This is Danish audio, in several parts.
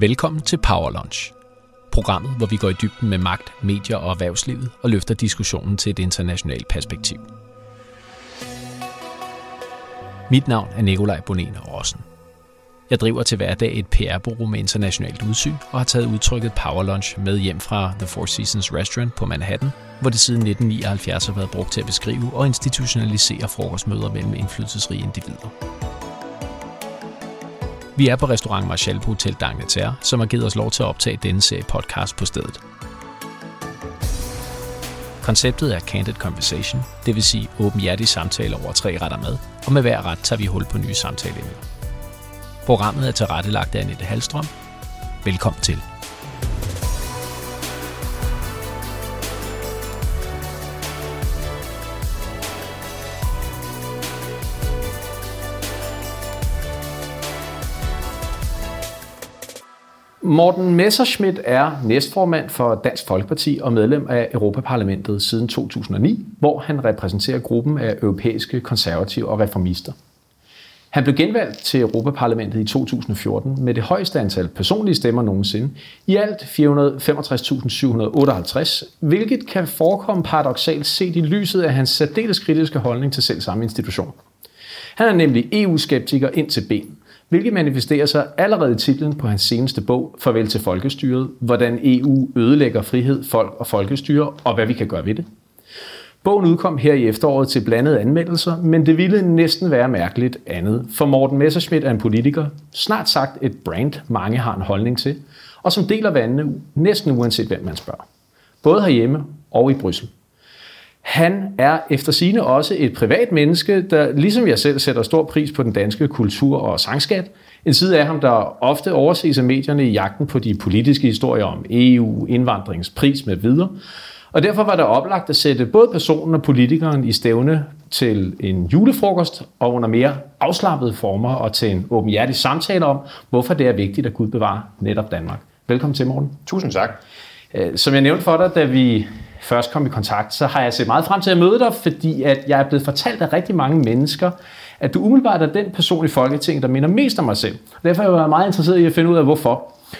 Velkommen til Power Lunch. Programmet, hvor vi går i dybden med magt, medier og erhvervslivet og løfter diskussionen til et internationalt perspektiv. Mit navn er Nikolaj Bonen Rossen. Jeg driver til hverdag et PR-bureau med internationalt udsyn og har taget udtrykket Power Lunch med hjem fra The Four Seasons Restaurant på Manhattan, hvor det siden 1979 har været brugt til at beskrive og institutionalisere frokostmøder mellem indflydelsesrige individer. Vi er på restaurant Marshall på Hotel Dagneterre, som har givet os lov til at optage denne serie podcast på stedet. Konceptet er Candid Conversation, det vil sige åbenhjertige samtaler over tre retter med, og med hver ret tager vi hul på nye samtaleemner. Programmet er tilrettelagt af Annette Halstrøm. Velkommen til. Morten Messerschmidt er næstformand for Dansk Folkeparti og medlem af Europaparlamentet siden 2009, hvor han repræsenterer gruppen af europæiske konservative og reformister. Han blev genvalgt til Europaparlamentet i 2014 med det højeste antal personlige stemmer nogensinde, i alt 465.758, hvilket kan forekomme paradoxalt set i lyset af hans særdeles kritiske holdning til selv samme institution. Han er nemlig EU-skeptiker ind til ben, hvilket manifesterer sig allerede i titlen på hans seneste bog, Farvel til Folkestyret, hvordan EU ødelægger frihed, folk og folkestyre, og hvad vi kan gøre ved det. Bogen udkom her i efteråret til blandede anmeldelser, men det ville næsten være mærkeligt andet, for Morten Messerschmidt er en politiker, snart sagt et brand, mange har en holdning til, og som deler vandene næsten uanset hvem man spørger. Både herhjemme og i Bryssel. Han er efter sine også et privat menneske, der ligesom jeg selv sætter stor pris på den danske kultur og sangskat. En side af ham, der ofte overses af medierne i jagten på de politiske historier om EU, indvandringspris med videre. Og derfor var det oplagt at sætte både personen og politikeren i stævne til en julefrokost og under mere afslappede former og til en åbenhjertig samtale om, hvorfor det er vigtigt at Gud bevare netop Danmark. Velkommen til, morgen. Tusind tak. Øh, som jeg nævnte for dig, da vi først kom i kontakt, så har jeg set meget frem til at møde dig, fordi at jeg er blevet fortalt af rigtig mange mennesker, at du umiddelbart er den person i Folketinget, der minder mest om mig selv. Derfor er jeg meget interesseret i at finde ud af, hvorfor.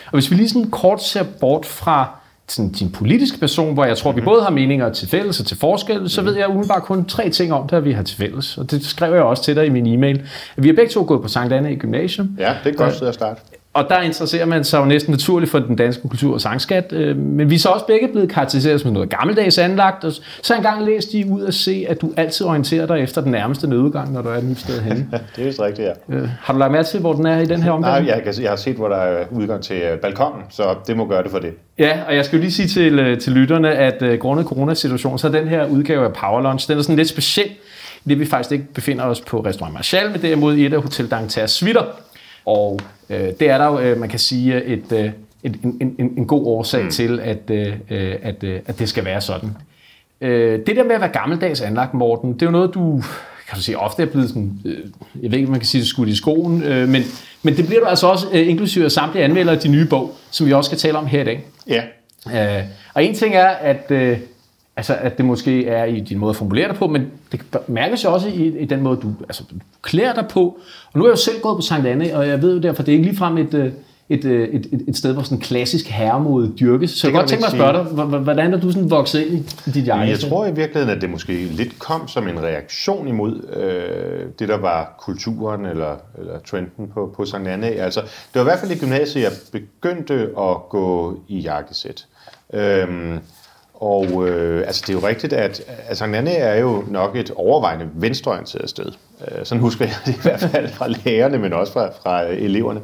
Og hvis vi lige sådan kort ser bort fra sådan din politiske person, hvor jeg tror, vi mhm. både har meninger til fælles og til forskel, så ved jeg umiddelbart kun tre ting om det, vi har til fælles. Og det skrev jeg også til dig i min e-mail. Vi har begge to gået på Sankt Anne i gymnasium. Ja, det er godt sted at starte. Og der interesserer man sig jo næsten naturligt for den danske kultur og sangskat. Øh, men vi er så også begge blevet karakteriseret som noget gammeldags anlagt. Og så engang læste de ud at se, at du altid orienterer dig efter den nærmeste nødudgang, når du er et nyt sted henne. det er vist rigtigt, ja. Øh, har du lagt mærke til, hvor den er i den her omgang? Nej, jeg, jeg har set, hvor der er udgang til øh, balkongen, så det må gøre det for det. Ja, og jeg skal jo lige sige til, til lytterne, at grundet coronasituationen, så er den her udgave af Power Lunch, den er sådan lidt speciel, det vi faktisk ikke befinder os på Restaurant Marshall, men derimod i et af Hotel Dangterre Svitter. Og øh, det er der jo, øh, man kan sige, et, øh, et, en, en, en god årsag mm. til, at, øh, at, øh, at det skal være sådan. Øh, det der med at være gammeldags anlagt, Morten, det er jo noget, du kan du sige, ofte er blevet sådan, øh, jeg ved ikke, om man kan sige det skudt i skoen, øh, men, men det bliver du altså også, øh, inklusive af samtlige anmeldere af de nye bog, som vi også skal tale om her i dag. Ja. Øh, og en ting er, at øh, Altså, at det måske er i din måde at formulere dig på, men det mærkes jo også i, i den måde, du, altså, du klæder dig på. Og nu er jeg jo selv gået på Sankt Anne, og jeg ved jo derfor, det er ikke ligefrem et, øh, et, øh, et, et, et sted, hvor sådan klassisk herremode dyrkes. Så jeg godt tænke mig at spørge dig, hvordan er du sådan vokset ind i dit eget? Jeg tror i virkeligheden, at det måske lidt kom som en reaktion imod øh, det, der var kulturen eller, eller trenden på, på Sankt Anne. Altså, det var i hvert fald i gymnasiet, jeg begyndte at gå i jakkesæt. Øhm, og øh, altså, det er jo rigtigt, at altså, Nanne er jo nok et overvejende venstreorienteret sted. Øh, sådan husker jeg det i hvert fald fra lærerne, men også fra, fra eleverne.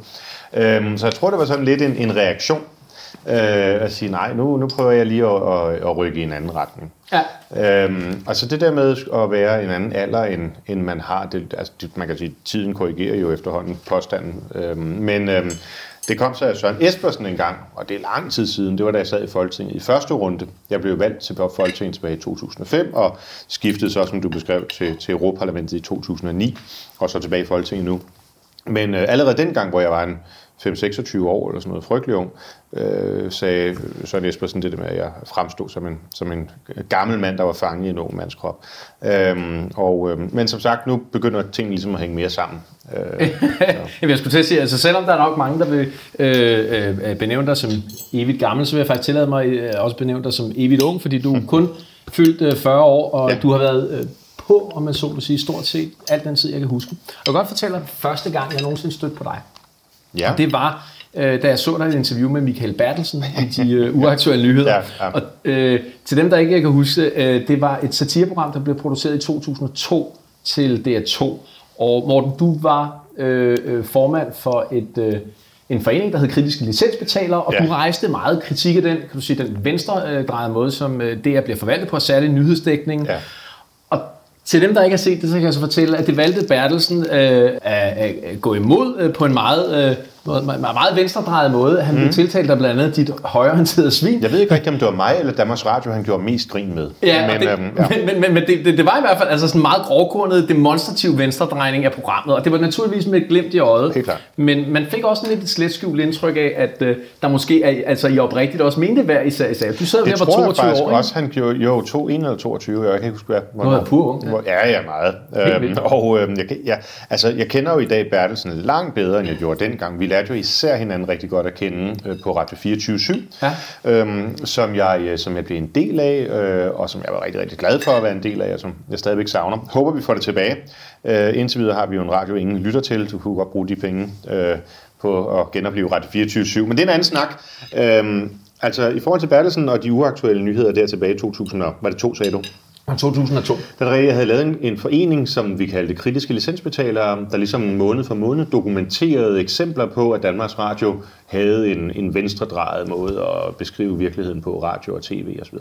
Øh, så jeg tror, det var sådan lidt en, en reaktion øh, at sige, nej, nu, nu prøver jeg lige at, at, at rykke i en anden retning. Ja. Øhm, og så det der med at være en anden alder, end, end man har, det, altså, det, man kan sige, tiden korrigerer jo efterhånden påstanden. Øhm, men øhm, det kom så af Søren Espersen en gang, og det er lang tid siden, det var da jeg sad i Folketinget i første runde. Jeg blev valgt til Folketinget tilbage i 2005, og skiftede så, som du beskrev, til, til Europaparlamentet i 2009, og så tilbage i Folketinget nu. Men øh, allerede dengang, hvor jeg var en 5-26 år eller sådan noget, frygtelig ung, øh, sagde Søren Espersen det der med, at jeg fremstod som en, som en gammel mand, der var fanget i en ung mands krop. Øhm, og, øh, men som sagt, nu begynder tingene ligesom at hænge mere sammen. Øh, jeg skulle til at sige, altså selvom der er nok mange, der vil øh, øh, benævne dig som evigt gammel, så vil jeg faktisk tillade mig øh, også benævne dig som evigt ung, fordi du er kun fyldt øh, 40 år, og ja. du har været øh, på, om man så må sige, stort set alt den tid, jeg kan huske. Jeg kan godt fortælle dig første gang, jeg nogensinde stødte på dig. Ja. Og det var, øh, da jeg så dig i et interview med Michael Bertelsen i de øh, uaktuelle nyheder. Ja, ja. Og øh, til dem, der ikke kan huske, øh, det var et satireprogram, der blev produceret i 2002 til DR2. Og Morten, du var øh, øh, formand for et... Øh, en forening, der hed Kritiske Licensbetalere, og Ja. du rejste meget kritik af den, kan du sige, den venstredrejede måde, som øh, DR bliver forvaltet på, særligt nyhedsdækning. Ja. Til dem, der ikke har set det, så kan jeg så fortælle, at det valgte Bertelsen øh, at, at, at gå imod øh, på en meget, øh, meget, venstredrejet måde. Han blev tiltalt af blandt andet dit højreorienterede svin. Jeg ved ikke rigtig, om det var mig eller Danmarks Radio, han gjorde mest grin med. Ja, men, det, øhm, ja. men, men, men, men det, det, det var i hvert fald altså sådan en meget grovkornet, demonstrativ venstredrejning af programmet, og det var naturligvis med et glimt i øjet. Helt klart. Men man fik også en lidt slet skjult indtryk af, at uh, der måske er, altså I oprigtigt også mente hver især især. Du sad Det der jeg 22 faktisk år, ikke? også, han gjorde, jo, to, 1 eller 22, jeg kan ikke huske, hvad. Er jeg pur ung, ja. Ja, ja, meget. Øhm, og øhm, jeg, ja, altså, jeg kender jo i dag Bertelsen langt bedre, end jeg gjorde dengang. Vi lærte jo især hinanden rigtig godt at kende øh, på Radio 24 Ja. øhm, som, jeg, øh, som jeg blev en del af, øh, og som jeg var rigtig, rigtig glad for at være en del af, og som jeg stadigvæk savner. Håber, vi får det tilbage. Øh, indtil videre har vi jo en radio, ingen lytter til. Du kunne godt bruge de penge øh, på at genopleve Radio 24 Men det er en anden snak. Øhm, altså, i forhold til Bertelsen og de uaktuelle nyheder der tilbage i 2000, og- var det to, sagde du? 2002. Der er jeg havde lavet en, en forening, som vi kaldte kritiske licensbetalere, der ligesom måned for måned dokumenterede eksempler på, at Danmarks Radio havde en, en venstredrejet måde at beskrive virkeligheden på radio og tv osv.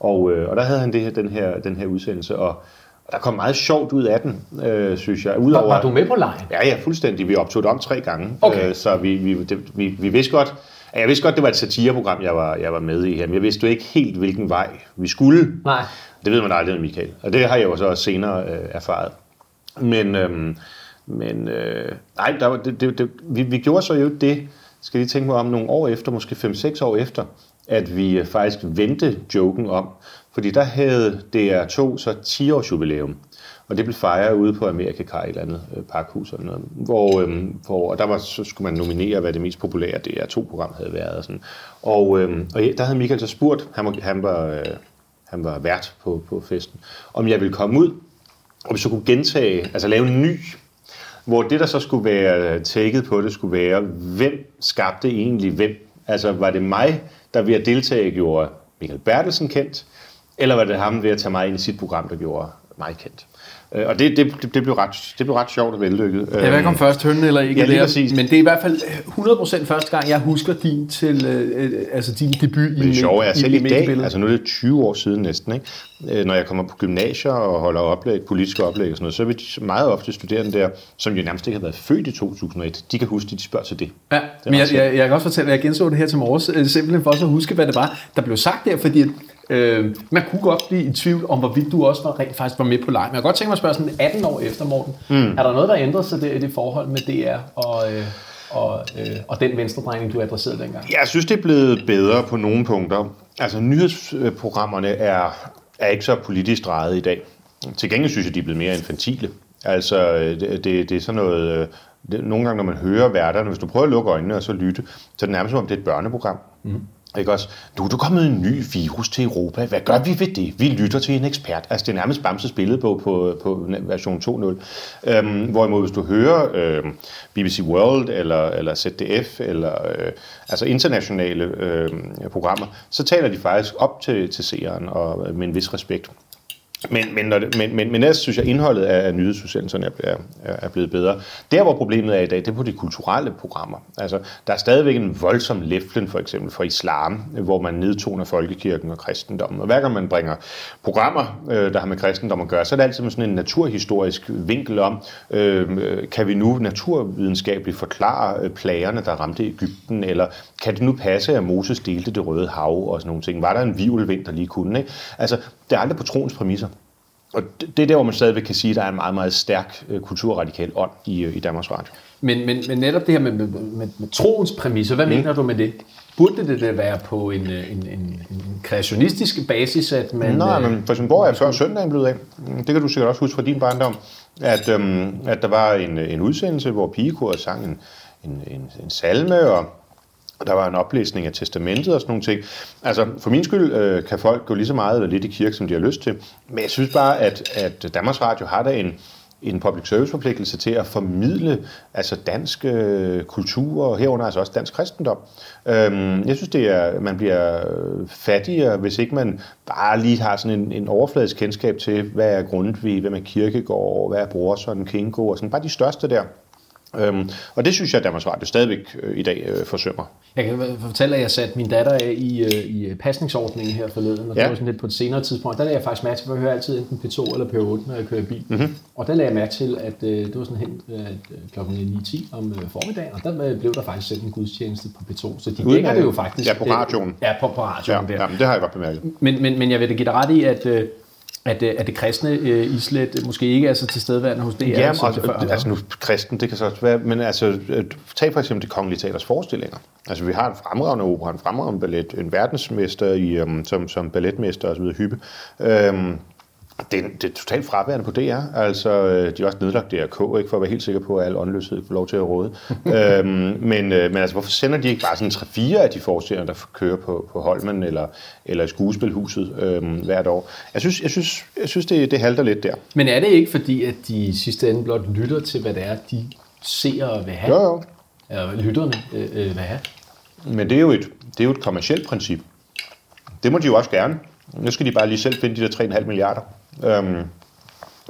Og, øh, og der havde han det her, den, her, den her udsendelse, og og der kom meget sjovt ud af den, øh, synes jeg. Var, Udover, var du med på lejen? Ja, ja, fuldstændig. Vi optog det om tre gange, Okay. øh, så vi, vi, det, vi, vi vidste godt, jeg vidste godt, det var et satireprogram, jeg var, jeg var med i her, men jeg vidste jo ikke helt, hvilken vej vi skulle. Nej. Det ved man aldrig med Michael, og det har jeg jo så også senere øh, erfaret. Men, øhm, men øh, nej, der var, det, det, det, vi, vi gjorde så jo det, skal lige tænke mig om nogle år efter, måske 5-6 år efter, at vi øh, faktisk vendte joken om, fordi der havde DR2 så 10 års jubilæum, og det blev fejret ude på Amerikakar i et eller andet øh, parkhus eller noget, hvor, øhm, hvor og der var, så skulle man nominere, hvad det mest populære DR2-program havde været. Og, sådan. og, øhm, og ja, der havde Michael så spurgt, han var, han var, øh, han var vært på, på festen, om jeg ville komme ud, og vi så kunne gentage, altså lave en ny, hvor det, der så skulle være taget på det, skulle være, hvem skabte egentlig hvem? Altså, var det mig, der ved at deltage gjorde Michael Bertelsen kendt, eller var det ham ved at tage mig ind i sit program, der gjorde mig kendt? Øh, Og det, det, det, blev ret, det blev ret sjovt og vellykket. Jeg ved ikke om først hønnen eller ikke Ja, lige præcis. men det er i hvert fald 100% første gang, jeg husker din, til, øh, øh, altså din debut i, det sjove er, selv i i dag, altså nu er det 20 år siden næsten, ikke? Øh, når jeg kommer på gymnasier og holder oplæg, politiske oplæg og sådan noget, så vil de meget ofte studerende der, som jo nærmest ikke har været født i 2001, de kan huske, de spørger til det. Ja, er men jeg, jeg, jeg kan også fortælle, at jeg genså det her til morges, øh, simpelthen for også at huske, hvad det var, der blev sagt der, fordi at, øh, man kunne godt blive i tvivl om, hvorvidt du også var, rent faktisk var med på lejen. Men jeg kan godt tænke mig at spørge sådan 18 år efter, Morten, mm. er der noget, der ændrer sig der, i det forhold med DR og, øh, og, øh, og den venstredrejning, du adresserede dengang? Jeg synes, det er blevet bedre på nogle punkter. Altså, nyhedsprogrammerne er, er ikke så politisk drejet i dag. Til gengæld synes jeg, de er blevet mere infantile. Altså, det, det, det er sådan noget... øh, Det, nogle gange, når man hører værterne, hvis du prøver at lukke øjnene og så lytte, så er det nærmest som om, det er et børneprogram. Mm. Ikke også? Nu er der kommet en ny virus til Europa. Hvad gør vi ved det? Vi lytter til en ekspert. Altså, det er nærmest Bamses billedbog på, på version 2.0. Øhm, hvorimod, hvis du hører øh, BBC World eller, eller ZDF eller øh, altså internationale øh, programmer, så taler de faktisk op til, til seeren og med en vis respekt. Men, men, når det, men, men, men ellers synes jeg, indholdet af nyhedsudsendelserne er, er, er blevet bedre. Der, hvor problemet er i dag, det er på de kulturelle programmer. Altså, der er stadigvæk en voldsom læflen, for eksempel for islam, hvor man nedtoner folkekirken og kristendommen. Og hver gang man bringer programmer, øh, der har med kristendom at gøre, så er det altid med sådan en naturhistorisk vinkel om, øh, kan vi nu naturvidenskabeligt forklare øh, plagerne, der ramte Ægypten, eller kan det nu passe, at Moses delte det røde hav og sådan nogle ting? Var der en vivelvind, der lige kunne? Ikke? Altså, det er aldrig på troens præmisser og det er der, hvor man stadigvæk kan sige, at der er en meget, meget stærk øh, kulturradikal ånd i, øh, i Danmarks Radio. Men, men, men netop det her med, med, med, med troens præmisser, hvad mm. mener du med det? Burde det det være på en, øh, en, en, en kreationistisk basis, at man... Nej, men for eksempel, hvor er før søndagen blevet af? Det kan du sikkert også huske fra din barndom, at, øhm, at der var en, en udsendelse, hvor pigekoret sang en, en, en, en salme, og og der var en oplæsning af testamentet og sådan nogle ting. Altså, for min skyld øh, kan folk gå lige så meget eller lidt i kirke, som de har lyst til. Men jeg synes bare, at, at Danmarks Radio har da en, en public service forpligtelse til at formidle altså dansk øh, kultur, og herunder altså også dansk kristendom. Øhm, jeg synes, det er, man bliver fattigere, hvis ikke man bare lige har sådan en, en overfladisk kendskab til, hvad er Grundtvig, hvad er Kirkegård, hvad er Brorson, Kingo, og sådan bare de største der. Øhm, og det synes jeg, at Danmarks Radio stadigvæk øh, i dag øh, forsømmer. Jeg kan fortælle, at jeg satte min datter af i, øh, i pasningsordningen her forleden, og ja. det var sådan lidt på et senere tidspunkt. Der lagde jeg faktisk mærke til, at jeg hører altid enten P2 eller P8, når jeg kører bil. Mm-hmm. Og der lagde jeg mærke til, at øh, det var sådan hen øh, klokken 9-10 om øh, formiddagen, og der øh, blev der faktisk sendt en gudstjeneste på P2. Så de dækker det jo faktisk. Ja, på radioen. Øh, ja, på, på radioen. Ja, der. ja men det har jeg godt bemærket. Men, men, men jeg vil da give dig ret i, at... Øh, at, øh, at det kristne øh, islet måske ikke er så tilstedeværende hos DR, ja, som det før altså nu kristen, det kan så også være, men altså, tag for eksempel det kongelige teaters forestillinger. Altså vi har en fremragende opera, en fremragende ballet, en verdensmester i, um, som, som balletmester osv. Hyppe. Um, det, er, det er totalt fraværende på DR. Altså, øh, de har også nedlagt DRK, ikke, for at være helt sikker på, at al åndløshed får lov til at råde. øhm, men, øh, men altså, hvorfor sender de ikke bare sådan 3-4 af de forestillinger, der kører på, på Holmen eller, eller i skuespilhuset øhm, hvert år? Jeg synes, jeg synes, jeg synes det, det halter lidt der. Men er det ikke fordi, at de sidste ende blot lytter til, hvad det er, de ser vil have? Jo, jo. Eller lytterne øh, øh, vil have? Men det er, jo et, det er jo et kommersielt princip. Det må de jo også gerne. Nu skal de bare lige selv finde de der 3,5 milliarder. Øhm,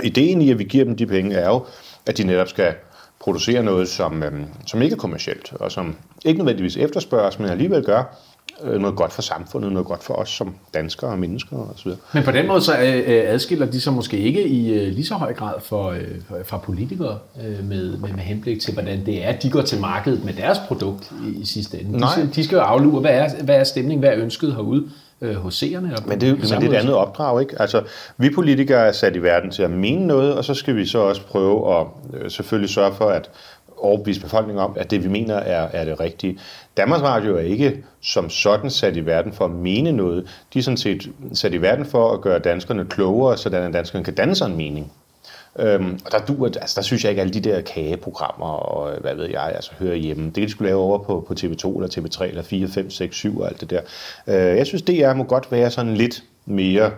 ideen i, at vi giver dem de penge, er jo, at de netop skal producere noget, som, øhm, som ikke er kommercielt, og som ikke nødvendigvis efterspørges, men alligevel gør øh, noget godt for samfundet, noget godt for os som danskere og mennesker osv. Men på den måde så øh, øh, adskiller de sig måske ikke i lige så høj grad for, fra politikere med, med, med henblik til, hvordan det er, de går til markedet med deres produkt i, i sidste ende. Nej. De, de skal jo aflure, hvad er, hvad er stemningen, hvad er ønsket herude øh, hos seerne. Og men det, men det er et andet opdrag, ikke? Altså, vi politikere er sat i verden til at mene noget, og så skal vi så også prøve at øh, selvfølgelig sørge for at overbevise befolkningen om, at det vi mener er, er det rigtige. Danmarks Radio er ikke som sådan sat i verden for at mene noget. De er sådan set sat i verden for at gøre danskerne klogere, så at danskerne kan danne sig en mening. Øhm, og der, du, altså, der synes jeg ikke, alle de der kageprogrammer og øh, hvad ved jeg, altså hører hjemme. Det kan de skulle lave over på, på TV2 eller TV3 eller 4, 5, 6, 7 og alt det der. Øh, jeg synes, det er må godt være sådan lidt mere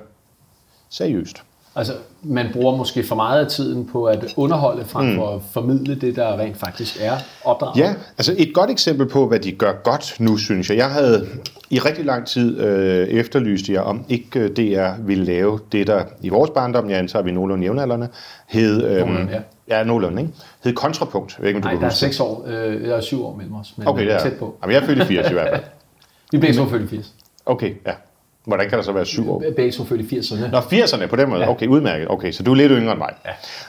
seriøst. Altså, man bruger måske for meget af tiden på at underholde frem mm. for at formidle det, der rent faktisk er opdraget. Ja, altså et godt eksempel på, hvad de gør godt nu, synes jeg. Jeg havde i rigtig lang tid øh, efterlyst jer, om ikke øh, DR ville lave det, der i vores barndom, jeg antager vi nogenlunde jævnaldrende, hed... Øh, Nogenlunde, ja. Ja, nogenlunde, ikke? Hed kontrapunkt. Jeg ved ikke, om Nej, du der er seks år, øh, eller syv år mellem os, men Okay, det er tæt på. Jamen, jeg er født i 80 i hvert fald. Vi begge to født i 80. Okay, ja. Hvordan kan der så være syv år? To født i 80'erne. Nå, 80'erne på den måde. Ja. Okay, udmærket. Okay, så du er lidt yngre end mig.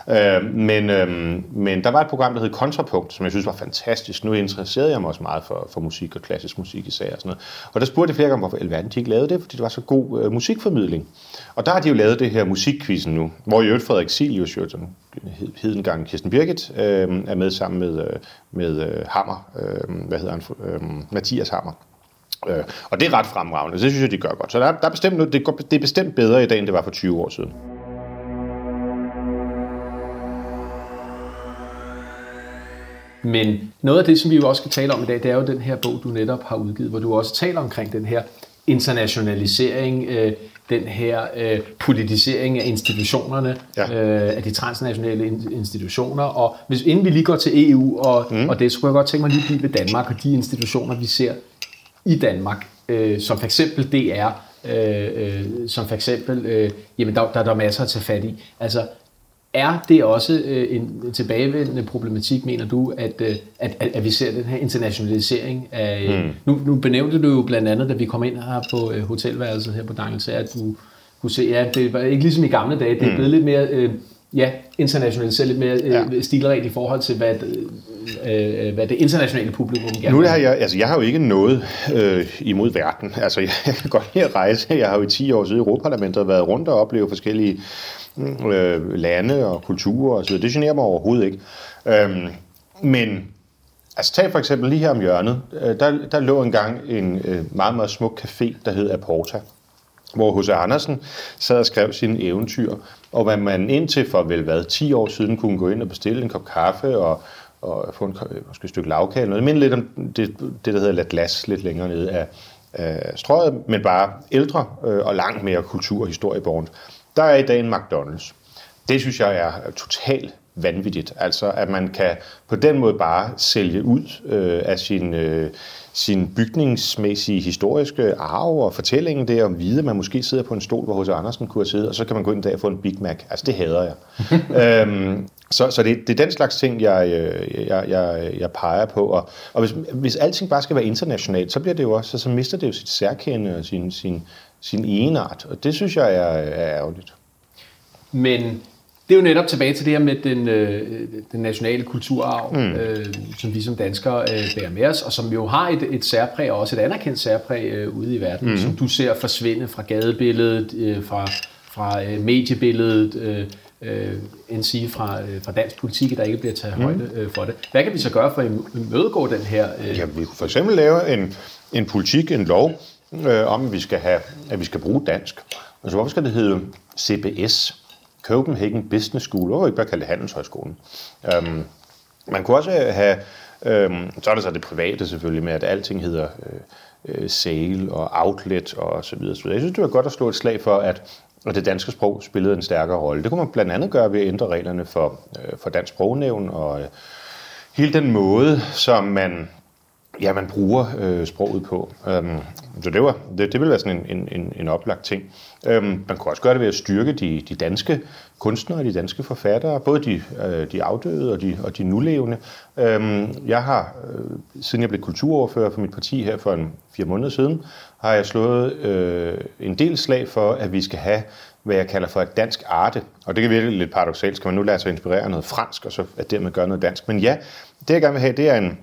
Ja. Øh, men, øh, men der var et program, der hed Kontrapunkt, som jeg synes var fantastisk. Nu interesserede jeg mig også meget for, for musik og klassisk musik især. Og, sådan noget. og der spurgte jeg flere gange, hvorfor alverden de ikke lavede det, fordi det var så god øh, musikformidling. Og der har de jo lavet det her musikkvisten nu, hvor i øvrigt Frederik Silius, jo, som hed, hed engang Kirsten Birgit, øh, er med sammen med, øh, med øh, Hammer, øh, hvad hedder han, øh, Mathias Hammer. Øh, og det er ret fremragende, så det synes jeg, de gør godt. Så der, er- der er bestemt noget, det, det er bestemt bedre i dag, end det var for 20 år siden. Men noget af det, som vi jo også skal tale om i dag, det er jo den her bog, du netop har udgivet, hvor du også taler omkring den her internationalisering, øh, den her øh, politisering af institutionerne, Ja. øh, af de transnationale in- institutioner. Og hvis, inden vi lige går til EU og, mm. og det, så kunne jeg godt tænke mig lige blive ved Danmark og de institutioner, vi ser i Danmark, øh, som for eksempel DR, øh, øh, som for eksempel, øh, jamen der, der, der er masser at tage fat i. Altså, er det også øh, en tilbagevendende problematik, mener du, at, øh, at, at, at vi ser den her internationalisering af... Mm. Nu, nu benævnte du jo blandt andet, da vi kom ind her på øh, hotelværelset her på Dangelsær, at du kunne se, ja, det var ikke ligesom i gamle dage, det er blevet lidt mere... Øh, ja, internationalisere lidt mere ja. Ja. stilret i forhold til, hvad, øh, øh, hvad det internationale publikum gerne Nu har jeg, altså jeg har jo ikke noget øh, imod verden. Altså jeg, jeg kan godt lide at rejse. Jeg har jo i 10 år siden i Europaparlamentet været rundt og opleve forskellige øh, lande og kulturer videre. Det generer mig overhovedet ikke. Øhm, men altså tag for eksempel lige her om hjørnet. Øh, der, der lå engang en øh, meget, meget smuk café, der hed Aporta hvor H.C. Andersen sad og skrev sine eventyr, og hvad man indtil for vel hvad, 10 år siden kunne gå ind og bestille en kop kaffe og, og få en, måske et stykke lavkage eller noget. Det minder lidt om det, det der hedder La Glace, lidt længere nede af, af strøget, men bare ældre øh, og langt mere kultur- og historieborgens. Der er i dag en McDonald's. Det synes jeg er totalt vanvittigt. Altså, at man kan på den måde bare sælge ud øh, af sin, øh, sin bygningsmæssige historiske arv og fortællingen der, og vide, at man måske sidder på en stol, hvor H.C. Andersen kunne have siddet, og så kan man gå ind der og få en Big Mac. Altså, det hader jeg. øhm, så så det, det er den slags ting, jeg, øh, jeg, jeg, jeg peger på. Og, og hvis, hvis alting bare skal være internationalt, så bliver det jo også, så mister det jo sit særkende og sin, sin, sin egenart. Og det synes jeg er, er ærgerligt. Men det er jo netop tilbage til det her med den, øh, den nationale kulturarv, mm. øh, som vi som danskere øh, bærer med os, og som jo har et, et særpræg, og også et anerkendt særpræg øh, ude i verden, mm. som du ser forsvinde fra gadebilledet, øh, fra, fra øh, mediebilledet, øh, øh, end sige fra, øh, fra dansk politik, at der ikke bliver taget mm. højde øh, for det. Hvad kan vi så gøre for at imødegå den her? Øh... Ja, vi kunne for eksempel lave en, en politik, en lov, øh, om at vi, skal have, at vi skal bruge dansk. Altså, hvorfor skal det hedde CBS? Copenhagen Business School. Hvorfor ikke bare kalde det Handelshøjskolen? Um, man kunne også have, um, så er der så det private selvfølgelig med, at alting hedder uh, sale og outlet og så videre. Så. Jeg synes, det var godt at slå et slag for, at og det danske sprog spillede en stærkere rolle. Det kunne man blandt andet gøre ved at ændre reglerne for, øh, for dansk sprognævn og øh, hele den måde, som man ja, man bruger øh, sproget på. Øhm, så det, var, det, det ville være sådan en, en, en, en oplagt ting. Øhm, man kunne også gøre det ved at styrke de, de danske kunstnere, og de danske forfattere, både de, øh, de afdøde og de, og de nulevende. Øhm, jeg har, øh, siden jeg blev kulturoverfører for mit parti her for en fire måneder siden, har jeg slået øh, en del slag for, at vi skal have hvad jeg kalder for et dansk arte. Og det kan virke lidt paradoxalt. Skal man nu lade sig inspirere noget fransk, og så at dermed gøre noget dansk? Men ja, det jeg gerne vil have, det er en,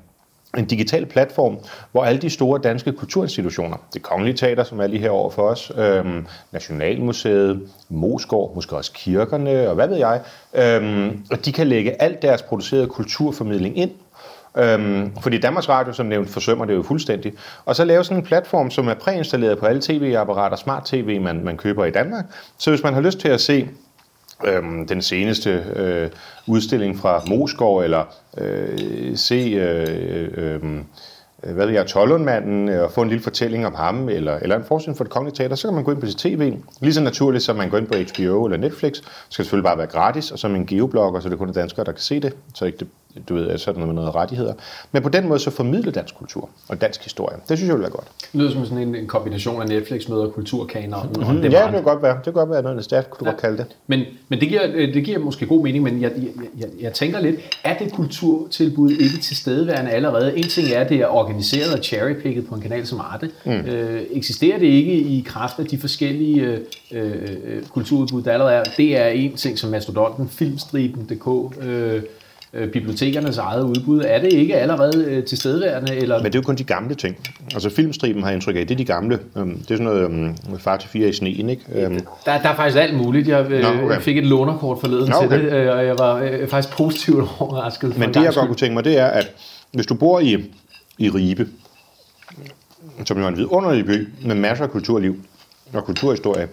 en digital platform, hvor alle de store danske kulturinstitutioner, det kongelige teater, som er lige herovre for os, øhm, Nationalmuseet, Moskov, måske også kirkerne, og hvad ved jeg, øhm, og de kan lægge alt deres producerede kulturformidling ind, Øhm, fordi Danmarks Radio, som nævnt, forsømmer det jo fuldstændig. Og så lave sådan en platform, som er præinstalleret på alle tv-apparater, smart-tv, man, man køber i Danmark. Så hvis man har lyst til at se øhm, den seneste øh, udstilling fra Moskov, eller øh, se øh, øhm, øh, hvad ved jeg, Tollundmanden, øh, og få en lille fortælling om ham, eller, eller en forestilling for det kongelige teater, så kan man gå ind på sit tv. Lige så naturligt, som man går ind på HBO eller Netflix. Det skal selvfølgelig bare være gratis, og som en geoblogger, så det er danskere, der kan se det. Så ikke det, du ved, sådan noget med noget rettigheder. Men på den måde så formidle dansk kultur og dansk historie. Det synes jeg vil være godt. Det lyder som sådan en, en kombination af Netflix møder kulturkanonen. Mm-hmm. Ja, det kan godt være. Det kan godt være noget stærkt, kunne du ja. godt kalde det. Men, men det, giver, det giver måske god mening, men jeg, jeg, jeg, jeg tænker lidt, er det kulturtilbud ikke til stedeværende allerede? En ting er, at det er organiseret og cherrypicket på en kanal som Arte. Mm. Øh, eksisterer det ikke i kraft af de forskellige øh, øh, kulturudbud, der allerede er? Det er en ting som Mastodonten, Filmstriben.dk, øh, bibliotekernes eget udbud. Er det ikke allerede øh, tilstedeværende? Eller? Men det er jo kun de gamle ting. Altså filmstriben har jeg indtryk af, det er de gamle. Øhm, det er sådan noget um, far til fire i sneen, ikke? Um. Der, der er faktisk alt muligt. Jeg øh, Nå, okay. fik et lånerkort forleden Nå, okay. til det, øh, og jeg var øh, faktisk positivt overrasket. Men det jeg godt kunne tænke mig, det er, at hvis du bor i, i Ribe, som jo er en vidunderlig by med masser af kulturliv og kulturhistorie,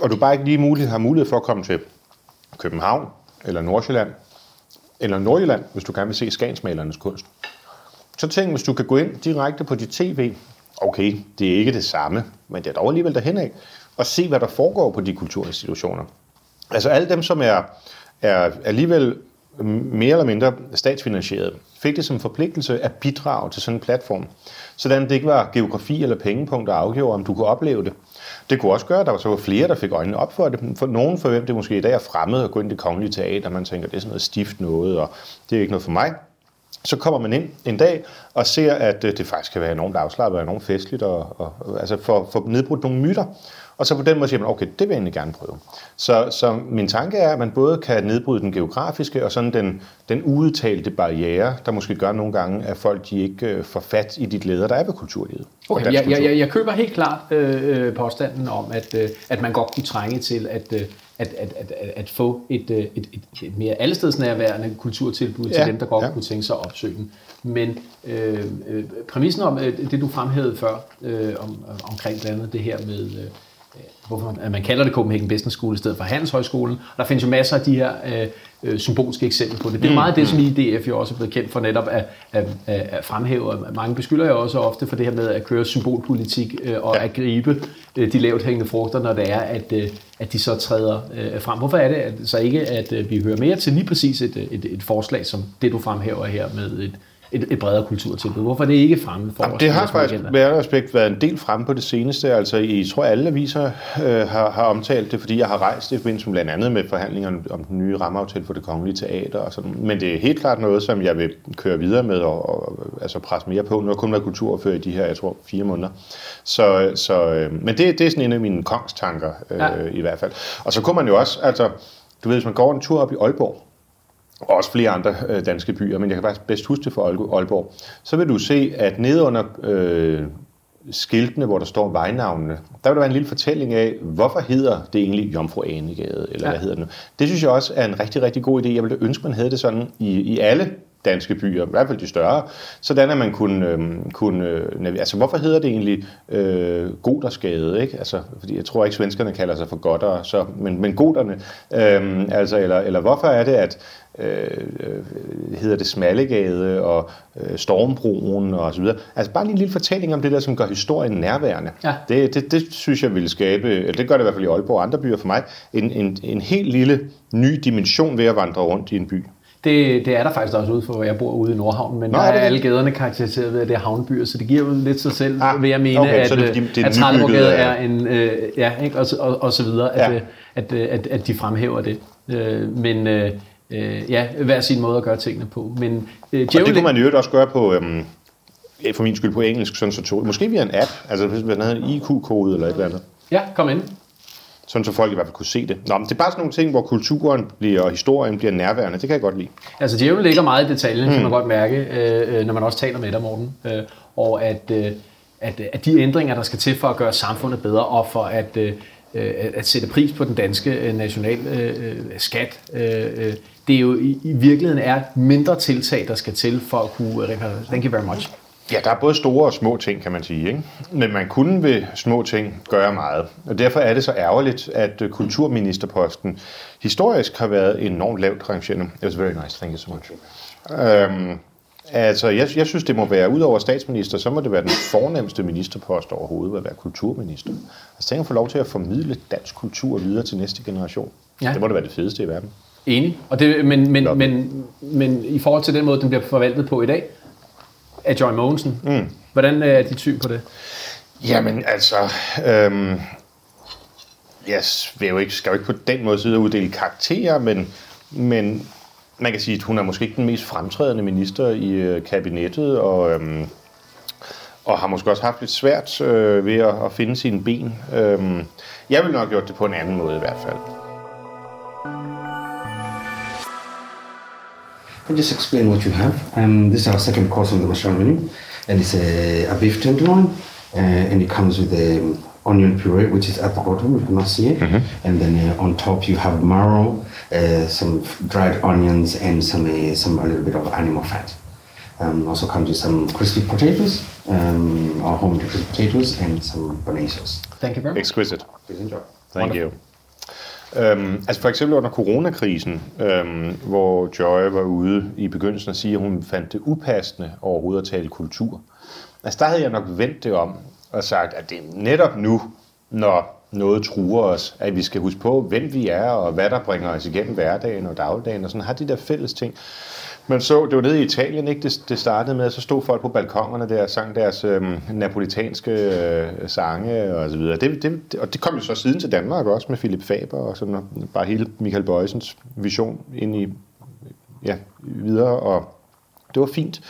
og du bare ikke lige mulighed, har mulighed for at komme til København eller Nordsjælland, eller Nordjylland, hvis du gerne vil se skansmalernes kunst. Så tænk, hvis du kan gå ind direkte på dit tv, okay, det er ikke det samme, men det er dog alligevel derhen af, og se, hvad der foregår på de kulturinstitutioner. Altså alle dem, som er, er alligevel mere eller mindre statsfinansieret, fik det som forpligtelse at bidrage til sådan en platform. Sådan det ikke var geografi eller pengepunkt, der afgjorde, om du kunne opleve det. Det kunne også gøre, at der var så flere, der fik øjnene op for det. For nogen for hvem det måske i dag er fremmed at gå ind i det kongelige teater, man tænker, det er sådan noget stift noget, og det er ikke noget for mig. Så kommer man ind en dag og ser, at øh, det faktisk kan være enormt afslappet og enormt festligt, og, og, altså for, for nedbrudt nogle myter og så på den måde siger man, okay, det vil jeg egentlig gerne prøve. Så, så min tanke er, at man både kan nedbryde den geografiske og sådan den, den udtalte barriere, der måske gør nogle gange, at folk de ikke øh, får fat i de glæder, der er ved kulturlivet. Okay, jeg, jeg, kultur. jeg, jeg køber helt klart øh, øh, påstanden om, at, øh, at man godt kunne trænge til at, øh, at, at, at, at, få et, øh, et, et, et mere allestedsnærværende kulturtilbud ja, til dem, der godt ja. kunne tænke sig at opsøge den. Men øh, øh, præmissen om øh, det, du fremhævede før, øh, om, omkring blandt andet det her med... Øh, hvorfor man kalder det Copenhagen Business School i stedet for Handelshøjskolen. Og der findes jo masser af de her øh, øh, symbolske eksempler på det. Det er meget det, som IDF jo også er blevet kendt for netop at, at, at, fremhæve. Mange beskylder jo også ofte for det her med at køre symbolpolitik øh, og ja. at gribe øh, de lavt hængende frugter, når det er, at, øh, at de så træder øh, frem. Hvorfor er det at, så ikke, at øh, vi hører mere til lige præcis et, et, et forslag som det, du fremhæver her med et, et, et bredere kulturtilbud? Hvorfor er det ikke fremme for Jamen, os? det har faktisk med respekt været en del fremme på det seneste. Altså, I tror alle aviser øh, har, har omtalt det, fordi jeg har rejst det i forbindelse med blandt andet med forhandlingerne om den nye rammeaftale for det kongelige teater. Og sådan. Men det er helt klart noget, som jeg vil køre videre med og, og altså presse mere på. Nu har jeg kun været kulturordfører i de her, jeg tror, fire måneder. Så, så, øh, men det, det er sådan en af mine kongstanker øh, ja. i hvert fald. Og så kunne man jo også, altså, du ved, hvis man går en tur op i Aalborg, og også flere andre øh, danske byer, men jeg kan faktisk bedst huske det for Aalborg- så vil du se, at nede under øh, skiltene, hvor der står vejnavnene, der vil der være en lille fortælling af, hvorfor hedder det egentlig Jomfru Anegade, eller ja. Hvad hedder det nu. Det synes jeg også er en rigtig, rigtig god idé. Jeg ville ønske, man havde det sådan i, i alle danske byer, i hvert fald de større, sådan at man kunne, øh, kunne øh, altså hvorfor hedder det egentlig øh, Godersgade, ikke? Altså, fordi jeg tror ikke, svenskerne kalder sig for godtere, så, men, men goderne, øh, altså, eller, eller hvorfor er det, at øh, øh, hedder det Smallegade og øh, Stormbroen og så videre. Altså bare lige en lille fortælling om det der, som gør historien nærværende. Ja. Det, det, det synes jeg ville skabe, eller det gør det i hvert fald i Aalborg og andre byer for mig, en, en, en helt lille ny dimension ved at vandre rundt i en by. Det, det er der faktisk også ude for, hvor jeg bor ude i Nordhavn, men Nå, der er det alle gaderne karakteriseret ved, at det er havnebyer, så det giver jo lidt sig selv, Ah, vil jeg mene, okay, at, så er det at nybygget, er en, øh, ja, ikke, og, så- og, og så videre, at, Ja. øh, at, øh, at, at de fremhæver det. Øh, men øh, øh, ja, hver sin måde at gøre tingene på. Men øh, Og det kunne man øvrigt også gøre på, øhm, for min skyld på engelsk, sådan så tog, måske via en app, altså hvis man havde en IQ-kode eller et eller andet. Ja, kom ind. Sådan så folk i hvert fald kunne se det. Nå, men det er bare sådan nogle ting, hvor kulturen bliver, og historien bliver nærværende. Det kan jeg godt lide. Altså djævlen ligger meget i detaljen, mm. kan man godt mærke, øh, øh, når man også taler med dig, Morten. Øh, og at, øh, at, at de ændringer, der skal til for at gøre samfundet bedre, og for at, øh, øh, at sætte pris på den danske øh, national øh, skat, øh, det er jo i, i virkeligheden er mindre tiltag, der skal til for at kunne... Thank you very much. Ja, der er både store og små ting, kan man sige. Ikke? Men man kunne ved små ting gøre meget. Og derfor er det så ærgerligt, at øh, kulturministerposten historisk har været enormt lavt rangerende. It was very nice, thank you so much. Øhm, altså, jeg, jeg synes, det må være, ud over statsminister, så må det være den fornemmeste ministerpost overhovedet, at være kulturminister. Altså, tænk at få lov til at formidle dansk kultur videre til næste generation. Ja. Det må da være det fedeste i verden. Enig. Og det, men, men, men, men i forhold til den måde, den bliver forvaltet på i dag, af Joy Mogensen, mm. hvordan er dit syn på det? Jamen altså, øhm, jeg vil jo ikke, skal jo ikke på den måde sidde og uddele karakterer, men, men man kan sige, at hun er måske ikke den mest fremtrædende minister i øh, kabinettet, og, øhm, og har måske også haft lidt svært øh, ved at, at finde sine ben. Øhm, jeg vil nok have gjort det på en anden måde i hvert fald. I'll just explain what you have. Um, this is our second course on the restaurant menu, and it's a, a beef tenderloin, uh, and it comes with a onion puree, which is at the bottom. You cannot see it, and then uh, on top you have marrow, uh, some dried onions, and some uh, some a little bit of animal fat. Um, also comes with some crispy potatoes, um, our home crispy potatoes, and some béarnaise sauce. Thank you very much. Exquisite. Please enjoy. Thank you. Øhm, altså for eksempel under coronakrisen, øhm, hvor Joy var ude i begyndelsen at sige, at hun fandt det upassende overhovedet at tale kultur. Altså der havde jeg nok vendt det om og sagt, at det er netop nu, når noget truer os, at vi skal huske på, hvem vi er, og hvad der bringer os igennem hverdagen og dagligdagen, og sådan har de der fælles ting. Men så, det var nede i Italien, ikke? Det, det startede med, at så stod folk på balkongerne der og sang deres øhm, napolitanske øh, sange og så videre. Det, det, og det kom jo så siden til Danmark også med Philip Faber og sådan og bare hele Michael Bøjsens vision ind i ja, videre, og det var fint.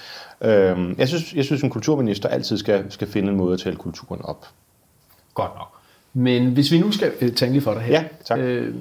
Øhm, jeg, synes, jeg synes, en kulturminister altid skal, skal finde en måde at tale kulturen op. Godt nok. Men hvis vi nu skal... Øh, tænke lige for dig her. Ja, tak. Øh,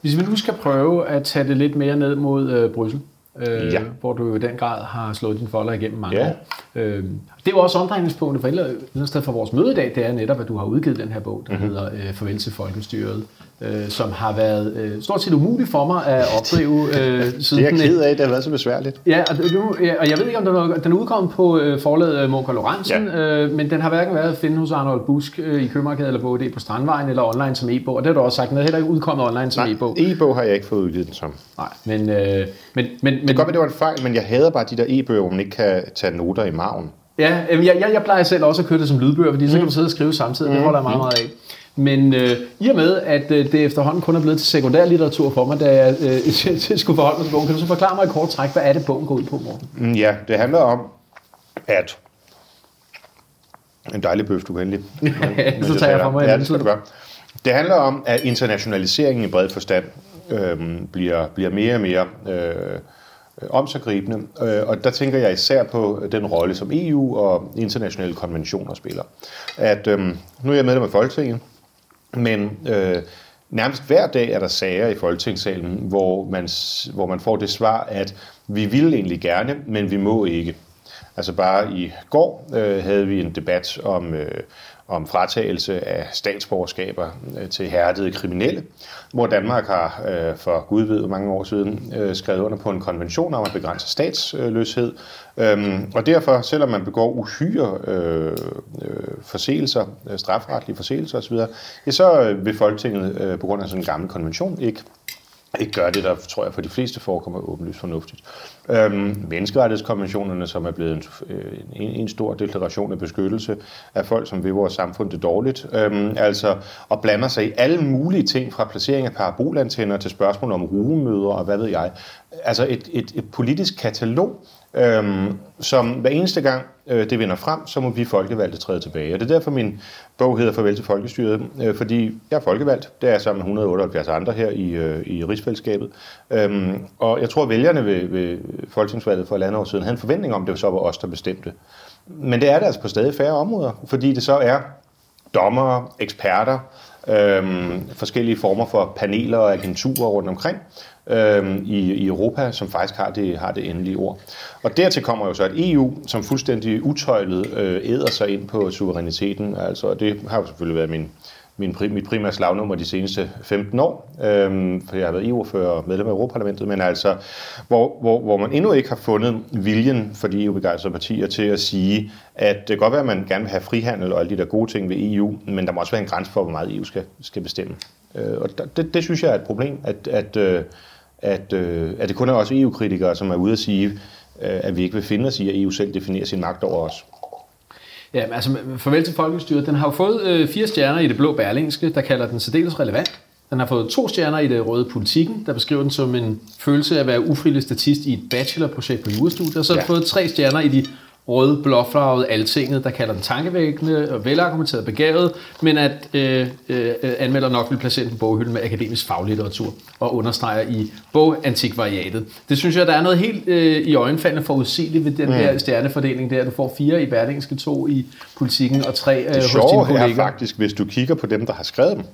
hvis vi nu skal prøve at tage det lidt mere ned mod øh, Bryssel, øh, Ja. hvor du i den grad har slået din folder igennem mange Ja. år. Øh, det jo også omdrejningspunktet for eller for vores møde i dag, det er netop, at du har udgivet den her bog, der Mhm. mm-hmm. hedder øh, Farvel til Folkestyret, øh, som har været øh, stort set umuligt for mig at opdrive øh, siden Det er jeg ked af, det har været så besværligt. Ja, og, nu, ja, og jeg ved ikke, om den er, den er udkommet på øh, forlaget øh, Munker Lorentzen, Ja. øh, men den har hverken været at finde hos Arnold Busk øh, i Købmarkedet eller på på Strandvejen eller online som e-bog, og det har du også sagt, den er heller ikke udkommet online som Nej, e-bog. e-bog har jeg ikke fået udgivet den som. Nej, men, øh, men, men, men Det kan godt være, det var en fejl, men jeg hader bare de der e-bøger, hvor man ikke kan tage noter i maven. Ja, jeg, jeg, jeg plejer selv også at køre det som lydbøger, fordi så kan du sidde og skrive samtidig, mm. det holder jeg meget, meget af. Men øh, i og med, at øh, det efterhånden kun er blevet til sekundær litteratur for mig, da jeg øh, skulle forholde mig til bogen, kan du så forklare mig i kort træk, hvad er det, bogen går ud på, Morten? Mm, Ja, det handler om, at... En dejlig bøf, du kan endelig. så tager jeg fra mig Ja, det skal du gøre. Det handler om, at internationaliseringen i bred forstand øhm, bliver, bliver mere og mere øh, omsaggribende. Øh, og der tænker jeg især på den rolle, som EU og internationale konventioner spiller. At øhm, nu er jeg medlem af Folketinget, men øh, nærmest hver dag er der sager i Folketingssalen, hvor man, hvor man får det svar, at vi vil egentlig gerne, men vi må ikke. Altså bare i går øh, havde vi en debat om, øh, om fratagelse af statsborgerskaber øh, til hærdede kriminelle, hvor Danmark har øh, for gud ved mange år siden øh, skrevet under på en konvention om at begrænse statsløshed. Øhm, og derfor, selvom man begår uhyre øh, øh forseelser, øh, strafferetlige strafretlige forseelser osv., ja, så vil Folketinget øh, på grund af sådan en gammel konvention ikke ikke gør det, der tror jeg for de fleste forekommer åbenlyst fornuftigt. Øhm, menneskerettighedskonventionerne, som er blevet en, øh, en, en stor deklaration af beskyttelse af folk, som vil vores samfund det dårligt, øhm, altså og blander sig i alle mulige ting, fra placering af parabolantenner til spørgsmål om rugemøder og hvad ved jeg. Altså et, et, et politisk katalog, øhm, som hver eneste gang øh, det vinder frem, så må vi folkevalgte træde tilbage. Og det er derfor min bog hedder Farvel til Folkestyret, øh, fordi jeg er folkevalgt, det er jeg sammen med 178 andre her i, øh, i rigsfællesskabet. Øhm, og jeg tror, at vælgerne ved, ved folketingsvalget for et andet år siden havde en forventning om, at det så var os, der bestemte. Men det er det altså på stadig færre områder, fordi det så er dommere, eksperter, øhm, forskellige former for paneler og agenturer rundt omkring øh, i, i Europa, som faktisk har det, har det endelige ord. Og dertil kommer jo så et EU, som fuldstændig utøjlet øh, æder sig ind på suveræniteten. Altså, og det har jo selvfølgelig været min, min, mit primære slagnummer de seneste 15 år, øhm, for jeg har været EU-ordfører og medlem af Europaparlamentet, men altså, hvor, hvor, hvor man endnu ikke har fundet viljen for de EU-begejstrede partier til at sige, at det kan godt være, at man gerne vil have frihandel og alle de der gode ting ved EU, men der må også være en grænse for, hvor meget EU skal, skal bestemme. Øh, og der- det, det synes jeg er et problem, at, at, øh, at, øh, at det kun er også EU-kritikere, som er ude at sige, øh, at vi ikke vil finde os i, at EU selv definerer sin magt over os. Ja, men altså, farvel til folkestyret. Den har jo fået øh, fire stjerner i det blå berlingske, der kalder den særdeles relevant. Den har fået to stjerner i det røde politikken, der beskriver den som en følelse af at være ufrivillig statist i et bachelorprojekt på jurastudiet. Og så har den Ja. fået tre stjerner i de røde, blåfarvede altinget, der kalder den tankevækkende og velargumenteret begavet, men at øh, øh, anmelder nok vil placere den på boghylden med akademisk faglitteratur og understreger i bogantikvariatet. Det synes jeg, der er noget helt øh, i øjenfaldende forudsigeligt ved den mm. her stjernefordeling der. Du får fire i Berlingske, to i politikken og tre øh, Det hos dine sjove er kolleger. faktisk, hvis du kigger på dem, der har skrevet dem.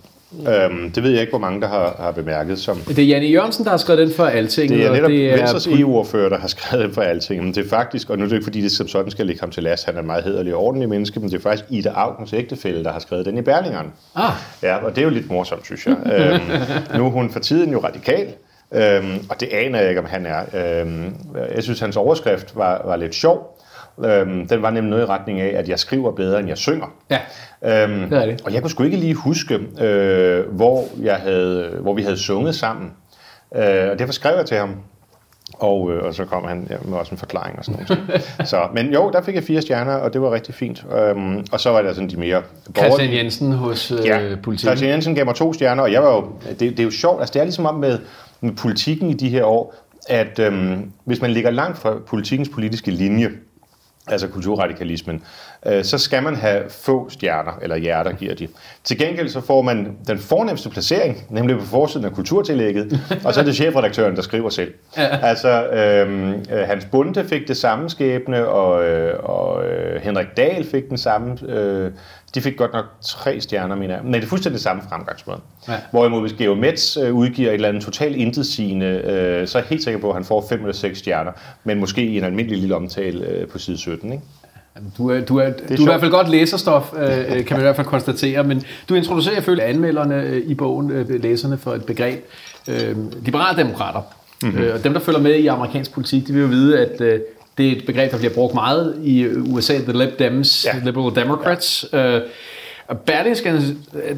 Øhm, det ved jeg ikke, hvor mange, der har, har bemærket. Som, Det er Janne Jørgensen, der har skrevet den for alting. det er netop det er Venstres EU-ordfører, der har skrevet dem for alting. Men det er faktisk, og nu er det ikke fordi, det som sådan skal ligge ham til last, han er en meget hederlig og ordentlig menneske, men det er faktisk Ida Augens ægtefælle, der har skrevet den i Berlingeren. Ah, Ja, og det er jo lidt morsomt, synes jeg. øhm, nu er hun for tiden jo radikal, øhm, og det aner jeg ikke, om han er. Øhm, jeg synes, hans overskrift var, var lidt sjov. Øhm, den var nemlig noget i retning af, at jeg skriver bedre, end jeg synger. ja. Øhm, Det er det. Og jeg kunne sgu ikke lige huske, øh, hvor, jeg havde, hvor vi havde sunget sammen. Øh, og derfor skrev jeg til ham. Og, øh, og så kom han ja, med også en forklaring og sådan noget. så, men jo, der fik jeg fire stjerner, og det var rigtig fint. Øhm, og så var der sådan de mere Christian Jensen hos øh, Ja, politikken. Christian Jensen gav mig to stjerner, og jeg var jo, det, det er jo sjovt, altså det er ligesom om med, med politikken i de her år, at øhm, hvis man ligger langt fra politikkens politiske linje, altså kulturradikalismen, øh, så skal man have få stjerner, eller hjerter giver de. Til gengæld så får man den fornemmeste placering, nemlig på forsiden af kulturtillægget, og så er det chefredaktøren, der skriver selv. Ja. Altså, øhm, øh, Hans Bunde fik det samme skæbne, og, øh, og øh, Henrik Dahl fik den samme, øh, De fik godt nok tre stjerner, mener jeg. Men det er fuldstændig samme fremgangsmåde. Ja. Hvorimod hvis Geomets øh, udgiver et eller andet totalt intetsigende, øh, så er jeg helt sikker på, at han får fem eller seks stjerner, men måske i en almindelig lille omtale øh, på side 17. Ikke? Jamen, Du er, du er, du er i hvert fald godt læserstof, øh, øh, kan man i hvert fald konstatere, men du introducerer ifølge anmelderne øh, i bogen, læserne, for et begreb, øh, liberaldemokrater. Mm-hmm. Øh, og dem, der følger med i amerikansk politik, de vil jo vide, at øh, det er et begreb, der bliver brugt meget i USA, the Lib Dems, Ja. Liberal Democrats. Ja. Øh, Berlingske,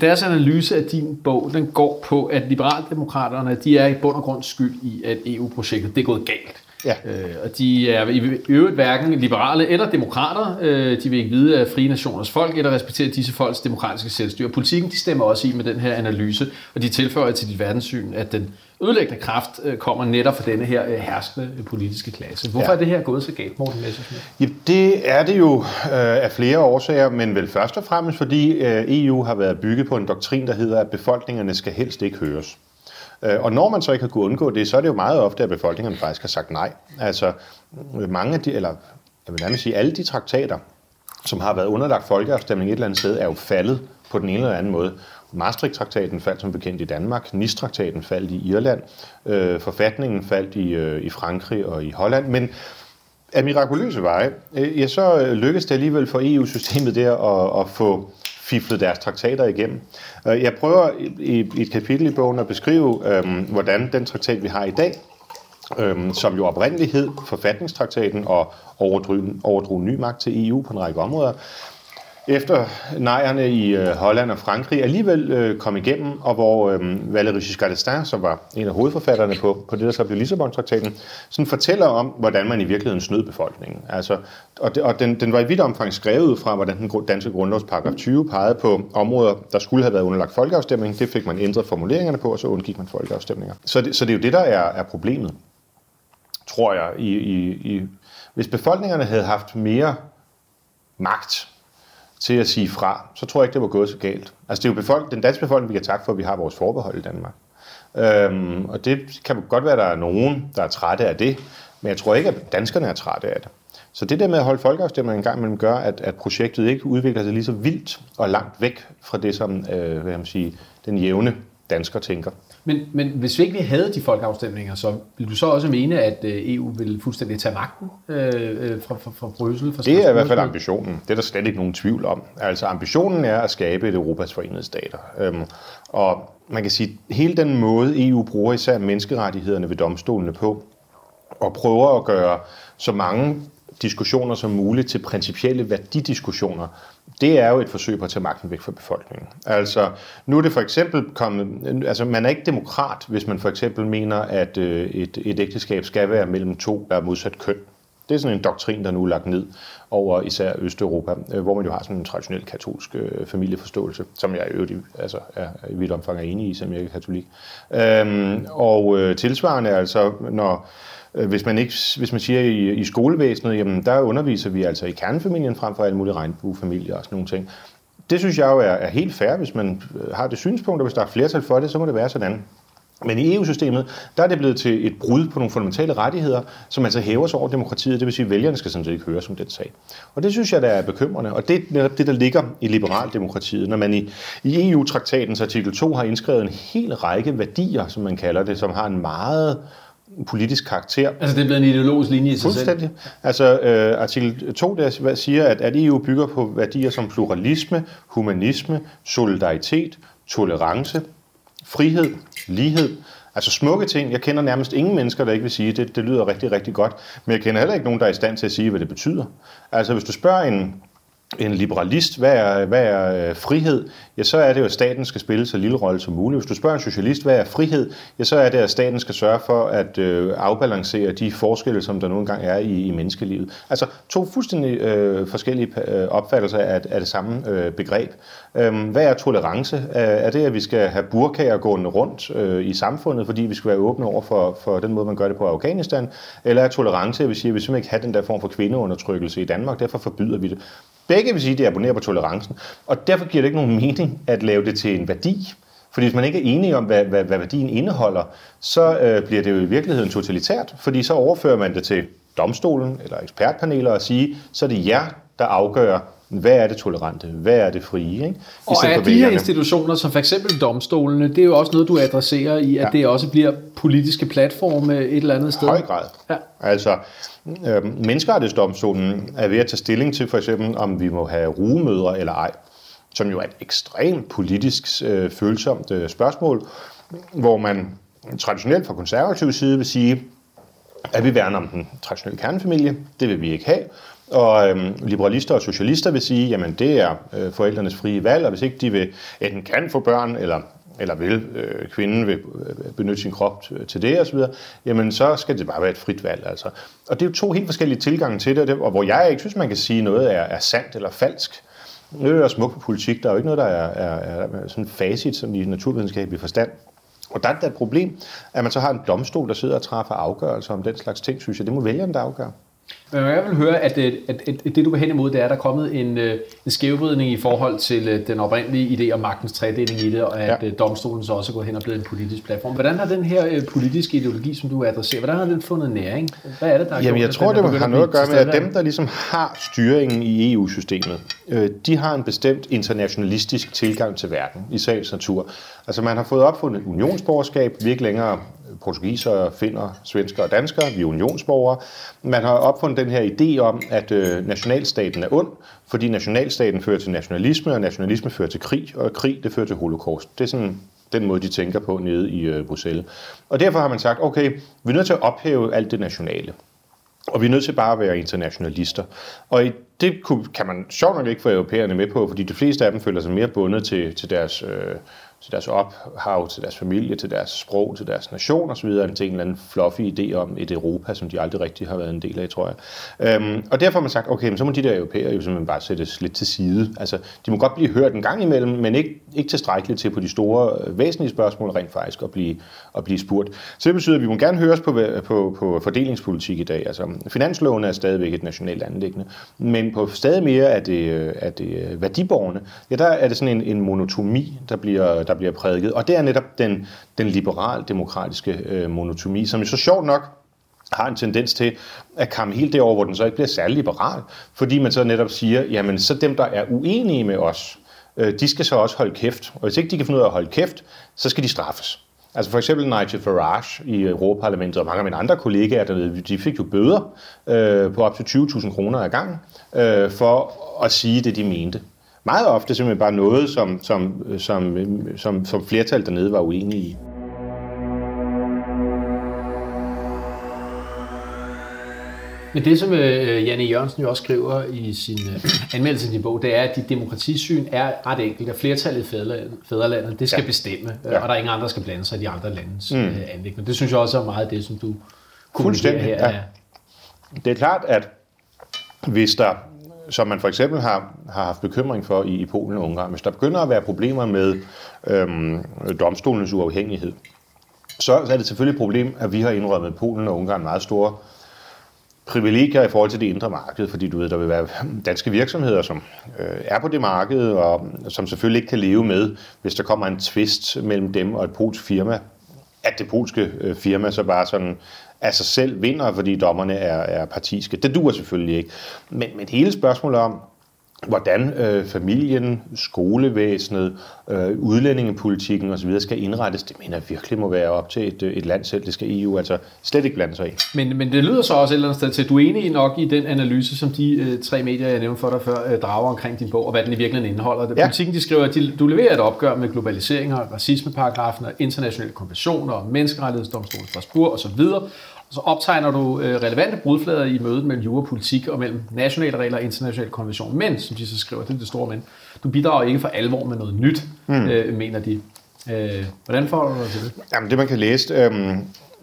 deres analyse af din bog, den går på, at liberaldemokraterne, de er i bund og grund skyld i, at EU-projektet det er gået galt. Ja. Øh, og de er i øvrigt hverken liberale eller demokrater. Øh, de vil ikke vide af frie nationers folk eller respektere disse folks demokratiske selvstyre. Politikken de stemmer også i med den her analyse, og de tilføjer til dit verdenssyn, at den ødelæggende kraft øh, kommer netop fra denne her øh, herskende øh, politiske klasse. Hvorfor Ja. er det her gået så galt, Morten Messerschmidt? Ja, det er det jo øh, af flere årsager, men vel først og fremmest fordi øh, EU har været bygget på en doktrin, der hedder, at befolkningerne skal helst ikke høres. Øh, og når man så ikke har kunnet undgå det, så er det jo meget ofte, at befolkningerne faktisk har sagt nej. Altså mange af de, eller jeg vil nærmest sige, alle de traktater, som har været underlagt folkeafstemning et eller andet sted, er jo faldet på den ene eller anden måde. Maastricht-traktaten faldt som bekendt i Danmark, Nice-traktaten faldt i Irland, øh, forfatningen faldt i, øh, i Frankrig og i Holland, men af mirakuløse veje, øh, ja, så øh, lykkedes det alligevel for EU-systemet der at, at få fiflet deres traktater igennem. Øh, jeg prøver i, et kapitel i bogen at beskrive, øh, hvordan den traktat, vi har i dag, øhm, som jo oprindeligt hed forfatningstraktaten og overdrog, overdrog ny magt til EU på en række områder, efter nejerne i øh, Holland og Frankrig alligevel øh, kom igennem, og hvor øh, Valéry Giscard d'Estaing, som var en af hovedforfatterne på, på det, der så blev Lissabon-traktaten, sådan fortæller om, hvordan man i virkeligheden snød befolkningen. Altså, og det, og den, den var i vidt omfang skrevet ud fra, hvordan den danske danske grundlovsparagraf 20 pegede på områder, der skulle have været underlagt folkeafstemning. Det fik man ændret formuleringerne på, og så undgik man folkeafstemninger. Så det, så det er jo det, der er, er problemet, tror jeg. I, i, i, hvis befolkningerne havde haft mere magt til at sige fra, så tror jeg ikke, det var gået så galt. Altså det er jo befolk- den danske befolkning, vi kan takke for, at vi har vores forbehold i Danmark. Øhm, og det kan godt være, at der er nogen, der er trætte af det, men jeg tror ikke, at danskerne er trætte af det. Så det der med at holde folkeafstemning en gang imellem gør, at, at projektet ikke udvikler sig lige så vildt og langt væk fra det, som øh, hvad kan man sige, den jævne dansker tænker. Men, men hvis vi ikke havde de folkeafstemninger, så ville du så også mene, at øh, EU ville fuldstændig tage magten øh, øh, fra, fra, fra Bryssel? Fra Det er i hvert fald ambitionen. Det er der slet ikke nogen tvivl om. Altså ambitionen er at skabe et Europas forenede stater. Øhm, og man kan sige, at hele den måde EU bruger især menneskerettighederne ved domstolene på, og prøver at gøre så mange diskussioner som muligt til principielle værdidiskussioner, det er jo et forsøg på at tage magten væk fra befolkningen. Altså, nu er det for eksempel kommet, altså man er ikke demokrat, hvis man for eksempel mener, at øh, et, et ægteskab skal være mellem to, der er modsat køn. Det er sådan en doktrin, der nu er lagt ned over især Østeuropa, øh, hvor man jo har sådan en traditionel katolsk øh, familieforståelse, som jeg i øvrigt altså, er, i vidt omfang er enig i, som jeg er katolik. Øhm, og øh, tilsvarende altså, når Øh, hvis man, ikke, hvis man siger i, i skolevæsenet, jamen der underviser vi altså i kernefamilien frem for alle mulige regnbuefamilier og sådan nogle ting. Det synes jeg jo er, er helt fair, hvis man øh, har det synspunkt, og hvis der er flertal for det, så må det være sådan. Men i EU-systemet, der er det blevet til et brud på nogle fundamentale rettigheder, som altså hæver sig over demokratiet. Det vil sige, at vælgerne skal sådan set ikke høre som den sag. Og det synes jeg, der er bekymrende. Og det er netop det, der ligger i liberaldemokratiet. Når man i, i EU-traktatens artikel 2 har indskrevet en hel række værdier, som man kalder det, som har en meget politisk karakter, Altså det er blevet en ideologisk linje i sig selv. Fuldstændig. Altså øh, artikel 2 der siger, at, at EU bygger på værdier som pluralisme, humanisme, solidaritet, tolerance, frihed, lighed. Altså smukke ting. Jeg kender nærmest ingen mennesker, der ikke vil sige, det, det lyder rigtig, rigtig godt. Men jeg kender heller ikke nogen, der er i stand til at sige, hvad det betyder. Altså hvis du spørger en, en liberalist, hvad er, hvad er øh, frihed? Ja, så er det jo, at staten skal spille så lille rolle som muligt. Hvis du spørger en socialist, hvad er frihed? Ja, så er det, at staten skal sørge for at øh, afbalancere de forskelle, som der nu engang er i, i menneskelivet. Altså to fuldstændig øh, forskellige øh, opfattelser af, af det samme øh, begreb. Øhm, hvad er tolerance? Er, er det, at vi skal have burkager gående rundt øh, i samfundet, fordi vi skal være åbne over for, for den måde, man gør det på i Afghanistan? Eller er tolerance, at vi siger, at vi simpelthen ikke have den der form for kvindeundertrykkelse i Danmark, derfor forbyder vi det. Begge vil sige, at det abonnerer på tolerancen, og derfor giver det ikke nogen mening at lave det til en værdi. Fordi hvis man ikke er enige om, hvad, hvad, hvad værdien indeholder, så øh, bliver det jo i virkeligheden totalitært, fordi så overfører man det til domstolen eller ekspertpaneler og sige, så er det jer, der afgør, hvad er det tolerante, hvad er det frie. Ikke? Og er de her institutioner, som for eksempel domstolene, det er jo også noget, du adresserer i, at ja. det også bliver politiske platforme et eller andet sted. I høj grad. Ja. Altså, øh, menneskerettighedsdomstolen er ved at tage stilling til for eksempel, om vi må have rugemødre eller ej, som jo er et ekstremt politisk øh, følsomt øh, spørgsmål, hvor man traditionelt fra konservativ side vil sige, at vi værner om den traditionelle kernefamilie. Det vil vi ikke have. Og øhm, liberalister og socialister vil sige, jamen det er øh, forældrenes frie valg, og hvis ikke de vil enten kan få børn, eller, eller vil øh, kvinden vil øh, benytte sin krop øh, til det osv., jamen så skal det bare være et frit valg. Altså. Og det er jo to helt forskellige tilgange til det, og hvor jeg ikke synes, man kan sige, noget er, er sandt eller falsk. Det er jo smukt på politik. Der er jo ikke noget, der er, er, er sådan facit sådan i naturvidenskabelig forstand. Og der er det et problem, at man så har en domstol, der sidder og træffer afgørelser om den slags ting, synes jeg. Det må vælgerne, der afgøre. Men jeg vil høre, at, at, at, at det du vil hen imod, det er, at der er kommet en, øh, en skævvridning i forhold til øh, den oprindelige idé om magtens tredeling i det, og at ja. Øh, domstolen så også er gået hen og blevet en politisk platform. Hvordan har den her politiske ideologi, som du adresserer, hvordan har den fundet næring? Hvad er det, der er Jamen, gjort, jeg tror, det har noget at gøre med, at dem, der ligesom har styringen i EU-systemet, de har en bestemt internationalistisk tilgang til verden i sagens natur. Altså man har fået opfundet unionsborgerskab, vi ikke længere portugiser, finner, svensker og danskere, vi er unionsborgere. Man har opfundet den her idé om, at øh, nationalstaten er ond, fordi nationalstaten fører til nationalisme, og nationalisme fører til krig, og krig det fører til holocaust. Det er sådan den måde, de tænker på nede i øh, Bruxelles. Og derfor har man sagt, okay, vi er nødt til at ophæve alt det nationale. Og vi er nødt til bare at være internationalister. Og det kan man sjovt nok ikke få europæerne med på, fordi de fleste af dem føler sig mere bundet til, til deres... Øh, til deres ophav, til deres familie, til deres sprog, til deres nation osv., end til en eller anden fluffy idé om et Europa, som de aldrig rigtig har været en del af, tror jeg. Øhm, og derfor har man sagt, okay, men så må de der europæere jo simpelthen bare sættes lidt til side. Altså, de må godt blive hørt en gang imellem, men ikke, ikke tilstrækkeligt til på de store, øh, væsentlige spørgsmål rent faktisk at blive, at blive spurgt. Så det betyder, at vi må gerne høres på, på, på fordelingspolitik i dag. Altså, finansloven er stadigvæk et nationalt anlæggende, men på stadig mere af det, øh, af det øh, værdiborgerne, ja, der er det sådan en, en monotomi, der bliver, der bliver prædiket. Og det er netop den, den liberal-demokratiske øh, monotomi, som jo så sjovt nok har en tendens til at komme helt derover, hvor den så ikke bliver særlig liberal, fordi man så netop siger, jamen så dem, der er uenige med os, øh, de skal så også holde kæft. Og hvis ikke de kan finde ud af at holde kæft, så skal de straffes. Altså for eksempel Nigel Farage i Europaparlamentet og mange af mine andre kollegaer dernede, de fik jo bøder øh, på op til 20.000 kroner ad gang øh, for at sige det, de mente meget ofte simpelthen bare noget, som, som, som, som, som flertal dernede var uenige i. Men det, som øh, Janne Jørgensen jo også skriver i sin øh, anmeldelse til din bog, det er, at dit demokratisyn er ret enkelt, at flertallet i fædrelandet, det skal ja. bestemme, øh, ja. og der er ingen andre, der skal blande sig i de andre landes mm. anlægning. Det synes jeg også er meget det, som du kommunikerer her. Ja. Det er klart, at hvis der som man for eksempel har, har haft bekymring for i, i Polen og Ungarn. Hvis der begynder at være problemer med øhm, domstolens uafhængighed, så, så er det selvfølgelig et problem, at vi har indrømmet Polen og Ungarn meget store privilegier i forhold til det indre marked, fordi du ved, der vil være danske virksomheder, som øh, er på det marked, og som selvfølgelig ikke kan leve med, hvis der kommer en tvist mellem dem og et polsk firma, at det polske øh, firma så bare sådan af sig selv vinder, fordi dommerne er, er partiske. Det duer selvfølgelig ikke. Men, men hele spørgsmålet om, hvordan øh, familien, skolevæsenet, øh, udlændingepolitikken osv. skal indrettes, det mener jeg virkelig må være op til et, øh, et land selv. Det skal EU altså slet ikke blande sig i. Men, men det lyder så også et eller andet sted til, at du er enig nok i den analyse, som de øh, tre medier, jeg nævnte for dig før, øh, drager omkring din bog, og hvad den i virkeligheden indeholder. Det, ja. Politikken de skriver, at de, du leverer et opgør med globalisering og racismeparagrafen og internationale konventioner og menneskerettighedsdomstolen Strasbourg osv., så optegner du øh, relevante brudflader i mødet mellem jurapolitik og mellem nationale regler og internationale konventioner. Men, som de så skriver, det er det store men, du bidrager ikke for alvor med noget nyt, mm. øh, mener de. Øh, hvordan får du dig til det? Jamen, det man kan læse øh,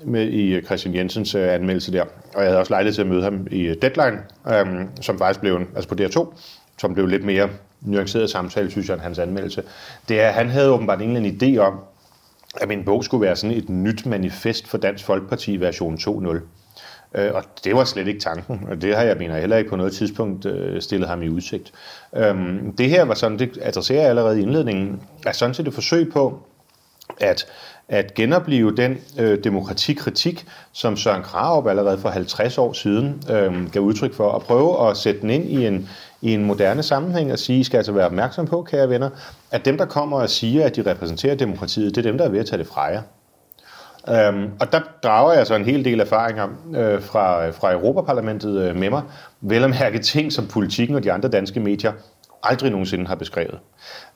med i Christian Jensens øh, anmeldelse der, og jeg havde også lejlighed til at møde ham i Deadline, øh, som faktisk blev, altså på DR2, som blev lidt mere nuanceret samtale, synes jeg, end hans anmeldelse, det er, at han havde åbenbart ingen idé om, at min bog skulle være sådan et nyt manifest for Dansk Folkeparti version 2.0. Øh, og det var slet ikke tanken, og det har jeg mener heller ikke på noget tidspunkt øh, stillet ham i udsigt. Øhm, det her var sådan, det adresserer jeg allerede i indledningen, er sådan set et forsøg på at, at genopleve den øh, demokratikritik, som Søren Krarup allerede for 50 år siden øh, gav udtryk for, og prøve at sætte den ind i en, i en moderne sammenhæng at sige, I skal altså være opmærksom på, kære venner, at dem, der kommer og siger, at de repræsenterer demokratiet, det er dem, der er ved at tage det fra jer. Øhm, og der drager jeg så en hel del erfaringer øh, fra, fra Europaparlamentet øh, med mig. Vel at mærke ting, som politikken og de andre danske medier aldrig nogensinde har beskrevet.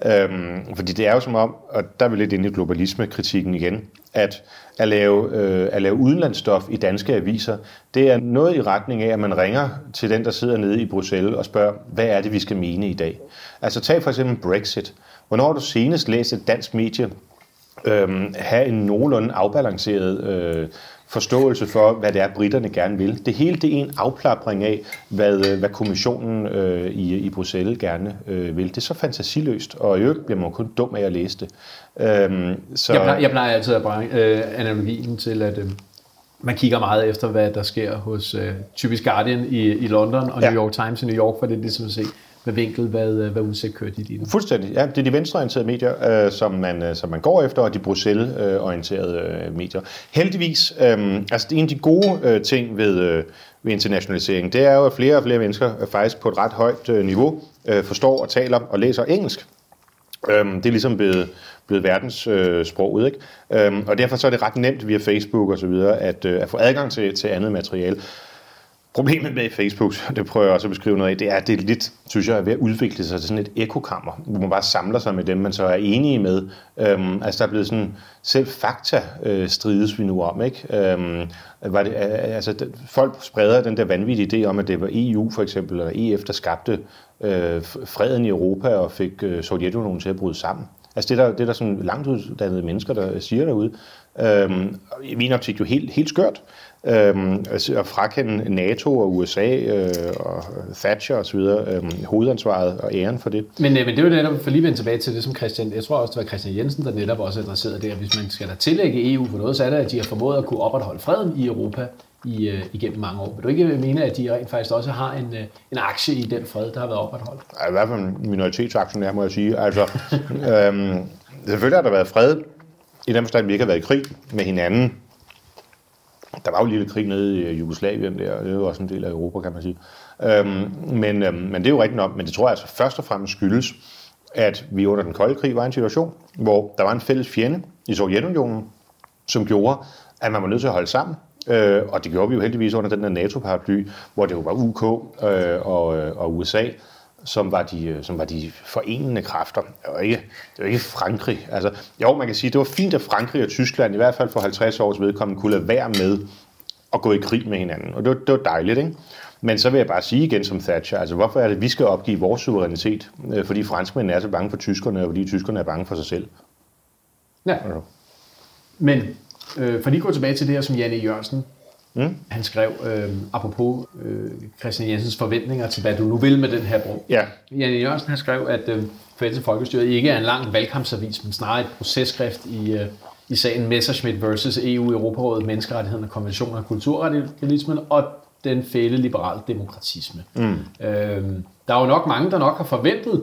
Øhm, fordi det er jo som om, og der er vi lidt inde i globalisme-kritikken igen, at at lave, øh, at lave udenlandsstof i danske aviser, det er noget i retning af, at man ringer til den, der sidder nede i Bruxelles og spørger, hvad er det, vi skal mene i dag? Altså tag for eksempel Brexit. Hvornår har du senest læst et dansk medie øh, have en nogenlunde afbalanceret øh, forståelse for, hvad det er, britterne gerne vil. Det hele det er en afplapring af, hvad, øh, hvad kommissionen øh, i, i Bruxelles gerne øh, vil. Det er så fantasiløst, og i øvrigt bliver man kun dum af at læse det. Øhm, så... jeg, plejer, jeg plejer altid at bringe øh, analogien til, at øh, man kigger meget efter, hvad der sker hos øh, typisk Guardian i, i London og ja. New York Times i New York, for det er ligesom at se, med vinkel, hvad, øh, hvad udsigt kører de lige Fuldstændig. Ja, det er de venstreorienterede medier, øh, som, man, øh, som man går efter, og de Bruxelles-orienterede øh, medier. Heldigvis, øh, altså en af de gode øh, ting ved, øh, ved internationalisering, det er jo, at flere og flere mennesker øh, faktisk på et ret højt øh, niveau øh, forstår og taler og læser engelsk. Øh, det er ligesom blevet, blevet verdenssproget, øh, ikke? Øh, og derfor så er det ret nemt via Facebook og så videre at, øh, at få adgang til, til andet materiale. Problemet med Facebook, det prøver jeg også at beskrive noget af, det er, at det er lidt, synes jeg, er ved at udvikle sig til sådan et ekokammer, hvor man bare samler sig med dem, man så er enige med. Øhm, altså der er blevet sådan, selv fakta øh, strides vi nu om, ikke? Øhm, var det, øh, altså, folk spreder den der vanvittige idé om, at det var EU for eksempel, eller EF, der skabte øh, freden i Europa og fik øh, Sovjetunionen til at bryde sammen. Altså det er der, det er der sådan langt uddannede mennesker, der siger derude. Øhm, I min optik jo helt, helt skørt øhm, altså, at frakende NATO og USA øh, og Thatcher osv. Øh, hovedansvaret og æren for det. Men, øh, men det er jo netop, for lige vende tilbage til det, som Christian, jeg tror også, det var Christian Jensen, der netop også adresserede det, at hvis man skal da tillægge EU for noget, så er det, at de har formået at kunne opretholde freden i Europa i, øh, igennem mange år. Vil du ikke mene, at de rent faktisk også har en, øh, en aktie i den fred, der har været opretholdt? Ja, I hvert fald en minoritetsaktionær, må jeg sige. Altså, øhm, selvfølgelig har der været fred, i den forstand, vi ikke har været i krig med hinanden der var jo lille krig nede i Jugoslavien der, og det er jo også en del af Europa, kan man sige. Øhm, men, øhm, men det er jo rigtigt nok, men det tror jeg altså først og fremmest skyldes, at vi under den kolde krig var i en situation, hvor der var en fælles fjende i Sovjetunionen, som gjorde, at man var nødt til at holde sammen. Øh, og det gjorde vi jo heldigvis under den der NATO-paraply, hvor det jo var UK øh, og, øh, og USA, som var de, øh, som var de forenende kræfter. Det var, ikke, det var ikke Frankrig. Altså, jo, man kan sige, det var fint, at Frankrig og Tyskland, i hvert fald for 50 års vedkommende, kunne lade være med at gå i krig med hinanden. Og det var, det var dejligt, ikke? Men så vil jeg bare sige igen som Thatcher, altså hvorfor er det, at vi skal opgive vores suverænitet? Øh, fordi franskmændene er så bange for tyskerne, og fordi tyskerne er bange for sig selv. Ja. Men øh, for lige at gå tilbage til det her, som Janne Jørgensen Mm. Han skrev, øh, apropos øh, Christian Jensens forventninger til, hvad du nu vil med den her bro. Ja. Janne Jørgensen han skrev, at øh, Fælles Folkestyret ikke er en lang valgkampsavis, men snarere et processkrift i, øh, i sagen Messerschmidt versus EU, Europarådet, Menneskerettigheden, Konventioner og Kulturradikalismen og den fælde liberal demokratisme. Mm. Øh, der er jo nok mange, der nok har forventet,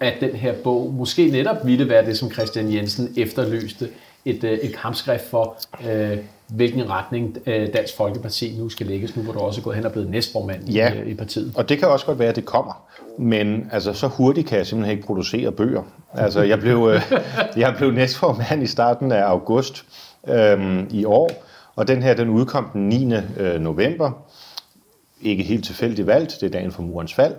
at den her bog måske netop ville være det, som Christian Jensen efterløste, et, øh, et kampskrift for, øh, hvilken retning øh, Dansk Folkeparti nu skal lægges, nu hvor du også er gået hen og blevet næstformand ja, i, øh, i partiet. og det kan også godt være, at det kommer. Men altså, så hurtigt kan jeg simpelthen ikke producere bøger. Altså, jeg blev, øh, jeg blev næstformand i starten af august øh, i år, og den her, den udkom den 9. november. Ikke helt tilfældigt valgt, det er dagen for murens fald.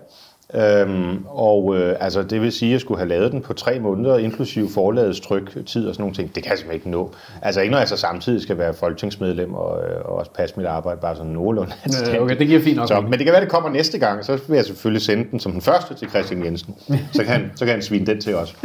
Øhm, og øh, altså, det vil sige, at jeg skulle have lavet den på tre måneder, inklusive forlagets tryk, tid og sådan nogle ting. Det kan jeg simpelthen ikke nå. Altså ikke når jeg så samtidig skal være folketingsmedlem og, øh, og også passe mit arbejde bare sådan nogenlunde. Ja, okay, det giver fint nok. Så, men det kan være, det kommer næste gang, så vil jeg selvfølgelig sende den som den første til Christian Jensen. Så kan, så kan han svine den til os.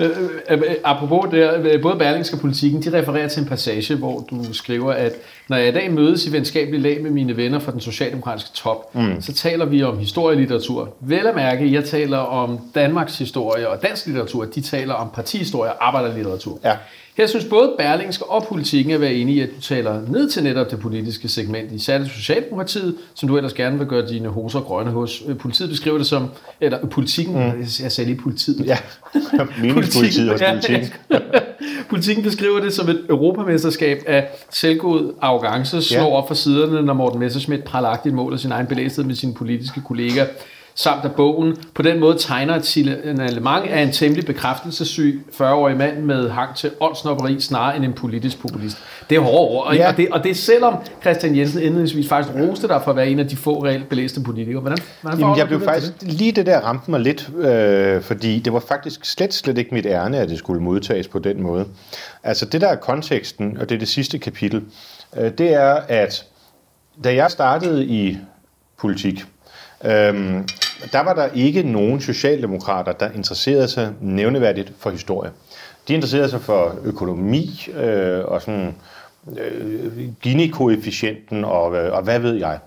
Øh, øh, øh, apropos det, både Berlingske og Politikken, de refererer til en passage, hvor du skriver, at når jeg i dag mødes i venskabelig lag med mine venner fra den socialdemokratiske top, mm. så taler vi om historielitteratur. Vel at mærke, jeg taler om Danmarks historie og dansk litteratur, de taler om partihistorie og arbejderlitteratur. Ja. Her synes både Berlingske og politikken at være enige i, at du taler ned til netop det politiske segment i særligt Socialdemokratiet, som du ellers gerne vil gøre dine hoser grønne hos. Øh, politiet beskriver det som, eller politikken, mm. jeg sagde lige politiet. Ja, meningspolitiet hos politikken. politikken beskriver det som et europamesterskab af selvgod arrogance, slår ja. op for siderne, når Morten Messerschmidt pralagtigt måler sin egen belæsthed med sine politiske kolleger samt at bogen på den måde tegner et signalement af en temmelig bekræftelsessyg 40-årig mand med hang til åndsnopperi snarere end en politisk populist. Det er hårde ord, og, ja. og, det, og det er selvom Christian Jensen indledningsvis faktisk roste dig for at være en af de få reelt belæste politikere. Hvordan, hvordan Jamen, jeg blev faktisk, det? lige det der ramte mig lidt, øh, fordi det var faktisk slet, slet ikke mit ærne, at det skulle modtages på den måde. Altså det der er konteksten, og det er det sidste kapitel, øh, det er, at da jeg startede i politik, Øhm, der var der ikke nogen socialdemokrater, der interesserede sig nævneværdigt for historie. De interesserede sig for økonomi øh, og sådan øh, Gini-koefficienten og, øh, og hvad ved jeg.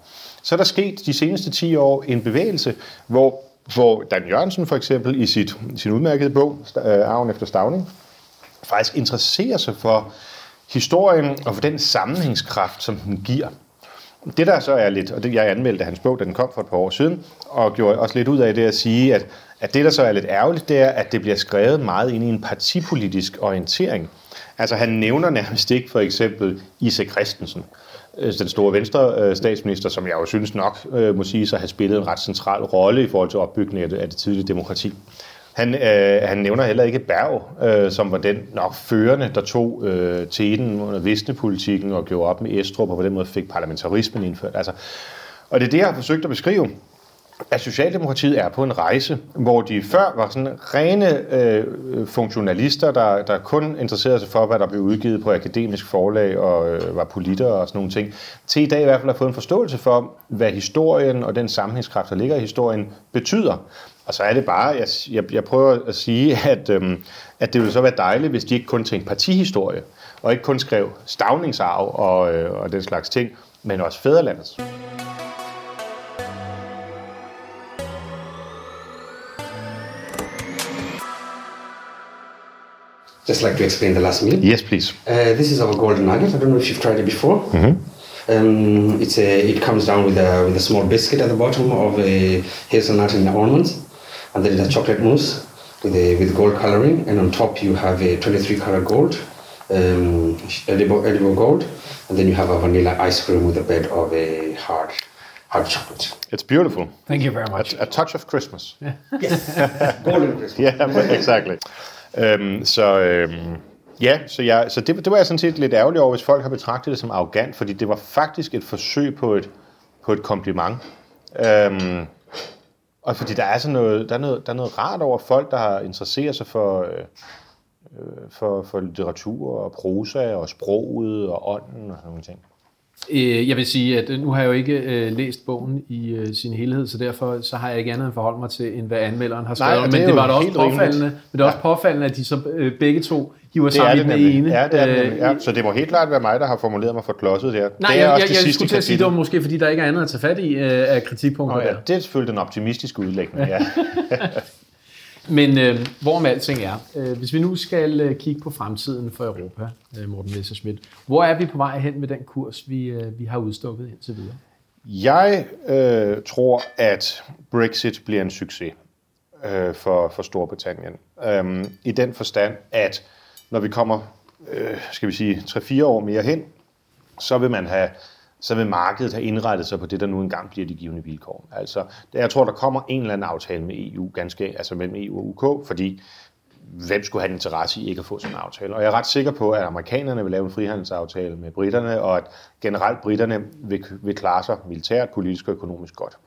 Så er der sket de seneste 10 år en bevægelse, hvor, hvor Dan Jørgensen for eksempel i sit, sin udmærkede bog, øh, Arven efter Stavning, faktisk interesserer sig for historien og for den sammenhængskraft, som den giver. Det der så er lidt, og det jeg anmeldte hans bog, da den kom for et par år siden, og gjorde også lidt ud af det at sige, at, at det der så er lidt ærgerligt, det er, at det bliver skrevet meget ind i en partipolitisk orientering. Altså han nævner nærmest ikke for eksempel Isa Christensen, øh, den store venstre øh, statsminister, som jeg jo synes nok øh, må sige sig have spillet en ret central rolle i forhold til opbygningen af det, af det tidlige demokrati. Han, øh, han nævner heller ikke Berg, øh, som var den nok førende, der tog øh, teten under visnepolitikken og gjorde op med Estrup, og på den måde fik parlamentarismen indført. Altså, og det er det, jeg har forsøgt at beskrive at Socialdemokratiet er på en rejse, hvor de før var sådan rene øh, funktionalister, der, der kun interesserede sig for, hvad der blev udgivet på akademisk forlag og øh, var politter og sådan nogle ting, til i dag i hvert fald har fået en forståelse for, hvad historien og den sammenhængskraft, der ligger i historien, betyder. Og så er det bare, jeg, jeg, jeg prøver at sige, at, øhm, at det ville så være dejligt, hvis de ikke kun tænkte partihistorie, og ikke kun skrev stavningsarv og, øh, og den slags ting, men også fædrelandets. Just like to explain the last meal. Yes, please. Uh, this is our golden nugget. I don't know if you've tried it before. Mm-hmm. Um, it's a, it comes down with a, with a small biscuit at the bottom of a hazelnut and almonds and then a chocolate mousse with a, with gold coloring, and on top you have a 23 karat gold, um, edible, edible gold, and then you have a vanilla ice cream with a bed of a hard hard chocolate. It's beautiful. Thank you very much. A, a touch of Christmas. Yeah. yes, golden Christmas. yeah, exactly. Um, så um, ja, så, jeg, så det, det var jeg sådan set lidt ærgerlig over, hvis folk har betragtet det som arrogant, fordi det var faktisk et forsøg på et, på et kompliment. Um, og fordi der er, sådan noget, der, er noget, der er noget rart over folk, der har interesseret sig for, øh, øh for, for litteratur og prosa og sproget og ånden og sådan nogle ting. Øh, jeg vil sige, at nu har jeg jo ikke øh, læst bogen i øh, sin helhed, så derfor så har jeg ikke andet end forholdt mig til, end hvad anmelderen har skrevet. Nej, det men det var da også påfaldende, men det er også påfaldende, at de så øh, begge to hiver det sammen i den ene. Ja, det er det øh, ja, så det må helt klart være mig, der har formuleret mig for klodset der. Nej, det er jeg, også jeg, det jeg skulle til at sige, det var måske, fordi der ikke er andet at tage fat i øh, af kritikpunkter oh, ja, Det er selvfølgelig den optimistiske udlægning, ja. Men øh, hvorom alting er, øh, hvis vi nu skal øh, kigge på fremtiden for Europa, øh, Morten Messerschmidt, hvor er vi på vej hen med den kurs, vi, øh, vi har udstukket indtil videre? Jeg øh, tror, at Brexit bliver en succes øh, for, for Storbritannien. Øh, I den forstand, at når vi kommer, øh, skal vi sige, 3-4 år mere hen, så vil man have så vil markedet have indrettet sig på det, der nu engang bliver de givende vilkår. Altså, jeg tror, der kommer en eller anden aftale med EU, ganske, altså mellem EU og UK, fordi hvem skulle have en interesse i ikke at få sådan en aftale? Og jeg er ret sikker på, at amerikanerne vil lave en frihandelsaftale med britterne, og at generelt britterne vil, vil klare sig militært, politisk og økonomisk godt.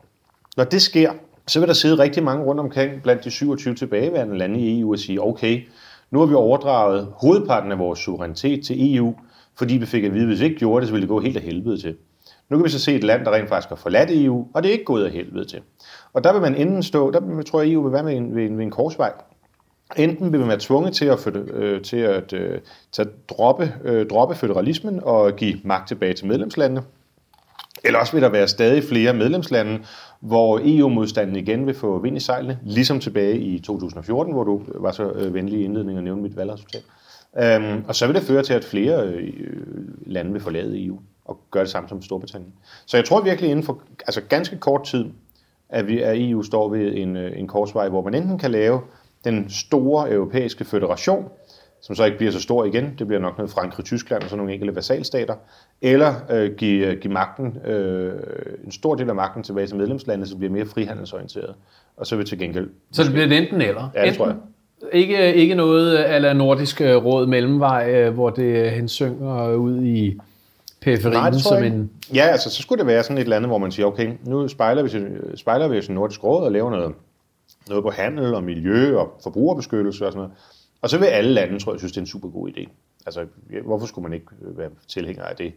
Når det sker, så vil der sidde rigtig mange rundt omkring blandt de 27 tilbageværende lande i EU og sige, okay, nu har vi overdraget hovedparten af vores suverænitet til EU, fordi vi fik at vide, at hvis vi ikke gjorde det, så ville det gå helt af helvede til. Nu kan vi så se et land, der rent faktisk har forladt EU, og det er ikke gået af helvede til. Og der vil man enten stå, der tror jeg, EU vil være med en, ved, en, ved en korsvej. Enten vil man være tvunget til at, øh, til at øh, tage, droppe, øh, droppe federalismen og give magt tilbage til medlemslandene, eller også vil der være stadig flere medlemslande, hvor EU-modstanden igen vil få vind i sejlene, ligesom tilbage i 2014, hvor du var så øh, venlig i indledningen at nævne mit valgresultat. Øhm, og så vil det føre til, at flere øh, lande vil forlade EU og gøre det samme som Storbritannien. Så jeg tror virkelig inden for altså ganske kort tid, at, vi, at EU står ved en, øh, en korsvej, hvor man enten kan lave den store europæiske federation, som så ikke bliver så stor igen, det bliver nok noget Frankrig, Tyskland og sådan nogle enkelte vasalstater, eller øh, give, give magten, øh, en stor del af magten tilbage til medlemslandene, så bliver mere frihandelsorienteret. Og så vil til gengæld... Så det bliver det enten eller? Ja, det enten, tror jeg. Ikke, ikke noget eller nordisk øh, råd mellemvej, øh, hvor det hensynger ud i periferien Nej, som en... Ja, altså så skulle det være sådan et eller andet, hvor man siger, okay, nu spejler vi, spejler vi til Nordisk Råd og laver noget, noget på handel og miljø og forbrugerbeskyttelse og sådan noget. Og så vil alle lande, tror jeg, synes, det er en super god idé. Altså, hvorfor skulle man ikke øh, være tilhænger af det?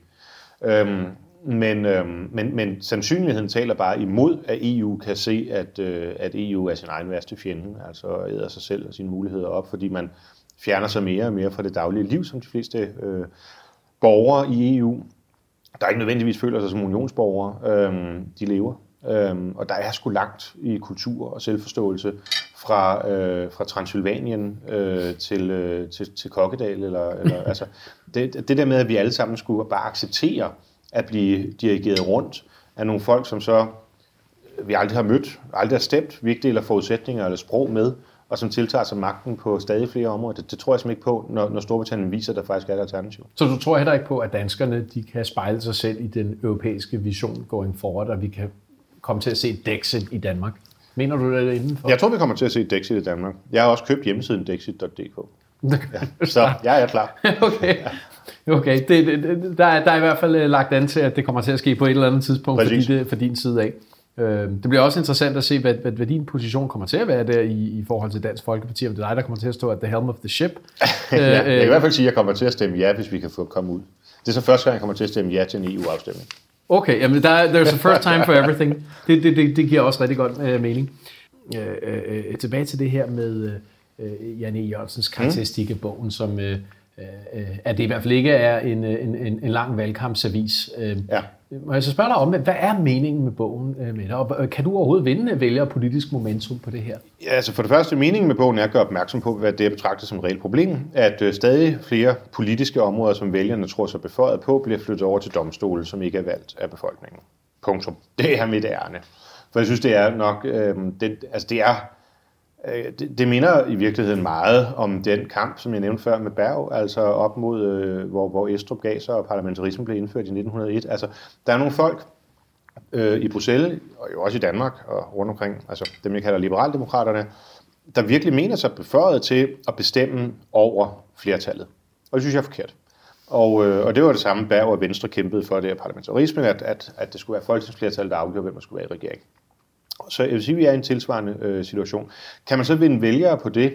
Øhm, men, øhm, men, men sandsynligheden taler bare imod, at EU kan se, at, øh, at EU er sin egen værste fjende, altså æder sig selv og sine muligheder op, fordi man fjerner sig mere og mere fra det daglige liv, som de fleste øh, borgere i EU, der ikke nødvendigvis føler sig som unionsborgere, øhm, de lever. Øhm, og der er sgu langt i kultur og selvforståelse fra, øh, fra Transylvanien øh, til, øh, til, til Kokkedal. Eller, eller, altså, det, det der med, at vi alle sammen skulle bare acceptere at blive dirigeret rundt af nogle folk, som så vi aldrig har mødt, aldrig har stemt, vi ikke deler forudsætninger eller sprog med, og som tiltager sig magten på stadig flere områder. Det, det tror jeg simpelthen ikke på, når, når Storbritannien viser, at der faktisk er et alternativ. Så du tror heller ikke på, at danskerne de kan spejle sig selv i den europæiske vision going forward, og vi kan komme til at se Dexit i Danmark? Mener du det indenfor? Jeg tror, vi kommer til at se Dexit i Danmark. Jeg har også købt hjemmesiden dexit.dk. Ja, så jeg er klar. okay. Okay, det, det, der, er, der er i hvert fald øh, lagt an til, at det kommer til at ske på et eller andet tidspunkt, fordi det fra din side af. Øh, Det bliver også interessant at se, hvad, hvad, hvad din position kommer til at være der i, i forhold til Dansk Folkeparti, om det er dig, der kommer til at stå at the helm of the ship. ja, jeg kan i øh, hvert fald sige, at jeg kommer til at stemme ja, hvis vi kan få komme ud. Det er så første gang, jeg kommer til at stemme ja til en EU-afstemning. Okay, jamen der, er- there's a first time for everything. Det, det, det, det giver også rigtig godt øh, mening. Øh, øh, øh, tilbage til det her med øh, Janne Jørgensens karakteristik af bogen, som øh, øh, at det i hvert fald ikke er en, øh, en, en, en lang valgkampsavis. Øh, Ja. Må jeg så spørge dig om, hvad er meningen med bogen øh, med dig? Og øh, kan du overhovedet vinde vælger politisk momentum på det her? Ja, altså for det første, meningen med bogen er at gøre opmærksom på, hvad det er betragtet som et reelt problem, at øh, stadig flere politiske områder, som vælgerne tror sig beføjet på, bliver flyttet over til domstole, som ikke er valgt af befolkningen. Punktum. Det er mit ærne. For jeg synes, det er nok, øh, det, altså det er, øh, Øh, det, det minder i virkeligheden meget om den kamp, som jeg nævnte før med Berg, altså op mod, øh, hvor, hvor Estrup gav sig, og parlamentarismen blev indført i 1901. Altså, der er nogle folk, øh, i Bruxelles, og jo også i Danmark og rundt omkring, altså dem, jeg kalder liberaldemokraterne, der virkelig mener sig beføjet til at bestemme over flertallet. Og det synes jeg er forkert. Og, øh, og det var det samme, Berg og Venstre kæmpede for, det her parlamentarismen, at, at, at det skulle være folketingsflertallet, der afgjorde, hvem der skulle være i regering. Så jeg vil sige, at vi er i en tilsvarende øh, situation. Kan man så vinde vælgere på det?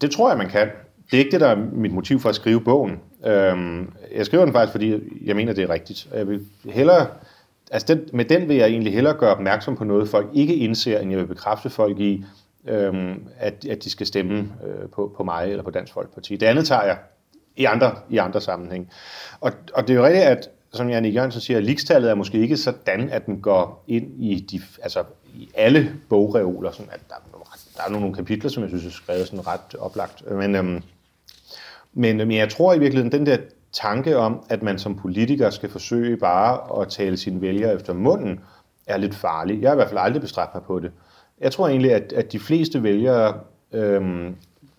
Det tror jeg, man kan. Det er ikke det, der er mit motiv for at skrive bogen. Øhm, jeg skriver den faktisk, fordi jeg mener, det er rigtigt. Jeg vil hellere, altså den, med den vil jeg egentlig hellere gøre opmærksom på noget, folk ikke indser, end jeg vil bekræfte folk i, øhm, at, at de skal stemme øh, på, på mig eller på Dansk Folkeparti. Det andet tager jeg i andre, i andre sammenhæng. Og, og det er jo rigtigt, at som Janne Jørgensen siger, ligestallet er måske ikke sådan, at den går ind i, de, altså, i alle bogreoler. Sådan at der, der er nogle kapitler, som jeg synes er skrevet sådan ret oplagt. Men, øhm, men, øhm, men jeg tror i virkeligheden, den der tanke om, at man som politiker skal forsøge bare at tale sine vælgere efter munden, er lidt farlig. Jeg har i hvert fald aldrig bestræbt mig på det. Jeg tror egentlig, at, at de fleste vælgere øhm,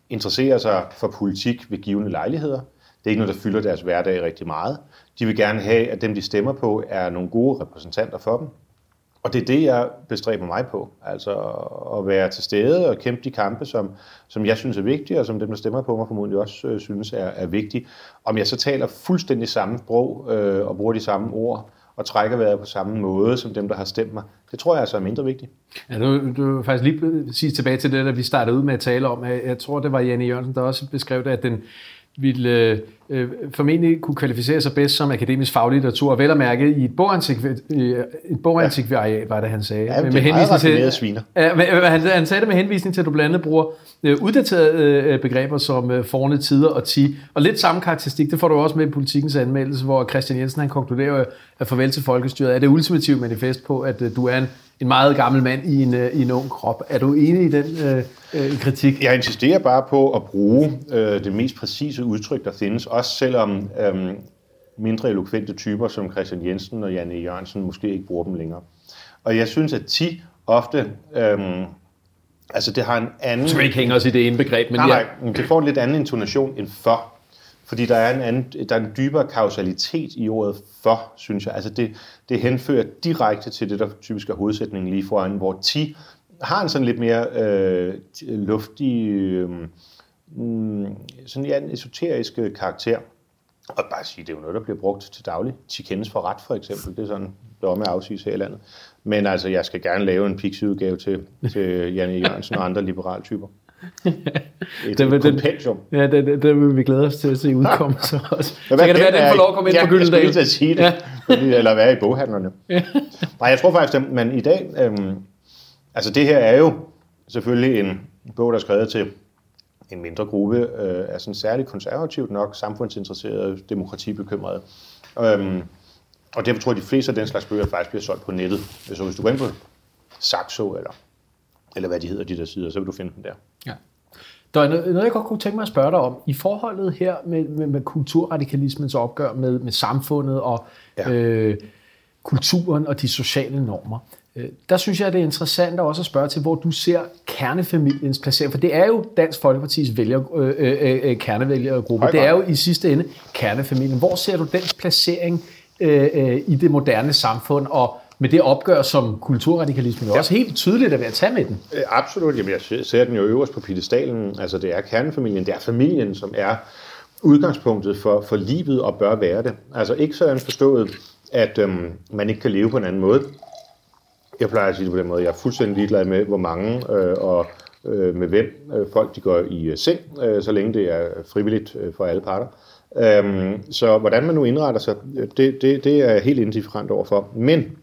interesserer sig for politik ved givende lejligheder. Det er ikke noget, der fylder deres hverdag rigtig meget. De vil gerne have, at dem, de stemmer på, er nogle gode repræsentanter for dem. Og det er det, jeg bestræber mig på. Altså at være til stede og kæmpe de kampe, som, som jeg synes er vigtige, og som dem, der stemmer på mig, formodentlig også øh, synes er, er vigtige. Om jeg så taler fuldstændig samme sprog øh, og bruger de samme ord, og trækker vejret på samme måde som dem, der har stemt mig, det tror jeg altså er mindre vigtigt. Ja, du, du vil faktisk lige sige tilbage til det, der vi startede ud med at tale om. Jeg, jeg tror, det var Janne Jørgensen, der også beskrev det, at den ville, øh, øh, formentlig kunne kvalificere sig bedst som akademisk faglitteratur, og vel at mærke i et bogantikvariat, et bogantikvariat var det, han sagde. Ja, det er meget raffinerede sviner. Ja, men, han, han sagde det med henvisning til, at du blandt andet bruger øh, uddaterede øh, begreber som øh, forne tider og ti. Og lidt samme karakteristik, det får du også med i politikens anmeldelse, hvor Christian Jensen han konkluderer, at farvel til folkestyret er det ultimative manifest på, at øh, du er en, en meget gammel mand i en, øh, i en ung krop. Er du enig i den øh, øh, kritik? Jeg insisterer bare på at bruge øh, det mest præcise udtryk, der findes, også selvom øh, mindre elokvente typer som Christian Jensen og Janne Jørgensen måske ikke bruger dem længere. Og jeg synes, at ti ofte... Øh, altså det har en anden... Som ikke hænger os i det ene begreb, men nej, ja. nej, det får en lidt anden intonation end for. Fordi der er en, anden, der er en dybere kausalitet i ordet for, synes jeg. Altså det, det henfører direkte til det, der typisk er hovedsætningen lige foran, hvor ti har en sådan lidt mere øh, luftig, øh, mm, sådan ja, en esoterisk øh, karakter. Og bare sige, det er jo noget, der bliver brugt til daglig. Ti kendes for ret, for eksempel. Det er sådan, domme afsiges her i landet. Men altså, jeg skal gerne lave en pixie-udgave til, til Janne Jørgensen og andre liberale typer. Et Den kompendium. Ja, det, det, det vil vi glæde os til at se udkomme så også. Så kan det være, at den får lov at komme ind ja, på Gyldendal. Jeg skulle til sige det, Ja. eller være i boghandlerne. Nej, jeg tror faktisk, at man i dag... Øhm, altså det her er jo selvfølgelig en bog, der er skrevet til en mindre gruppe øh, af sådan særligt konservativt nok, samfundsinteresserede, demokratibekymrede. Øhm, og derfor tror jeg, at de fleste af den slags bøger faktisk bliver solgt på nettet. Så hvis du går ind på Saxo, eller, eller hvad de hedder, de der sider, så vil du finde dem der. Ja. Der er noget, jeg godt kunne tænke mig at spørge dig om. I forholdet her med, med, med kulturradikalismens opgør med, med samfundet og Ja. øh, kulturen og de sociale normer, der synes jeg, det er interessant at også at spørge til, hvor du ser kernefamiliens placering. For det er jo Dansk Folkepartis vælger, øh, øh, øh, kernevælgergruppe. Høj Det er jo i sidste ende kernefamilien. Hvor ser du dens placering øh, øh, i det moderne samfund og med det opgør, som kulturradikalismen ja. også helt tydeligt er ved at tage med den? Øh, Absolut. Jamen, jeg ser- den jo øverst på pedestalen. Altså, det er kernefamilien. Det er familien, som er udgangspunktet for, for livet og bør være det. Altså, ikke sådan forstået, at øhm, man ikke kan leve på en anden måde. Jeg plejer at sige det på den måde. Jeg er fuldstændig ligeglad med, hvor mange øh, og øh, med hvem øh, folk de går i øh, seng, øh, så længe det er frivilligt øh, for alle parter. Øhm, så hvordan man nu indretter sig, øh, det, det, det er jeg helt indifferent overfor. Men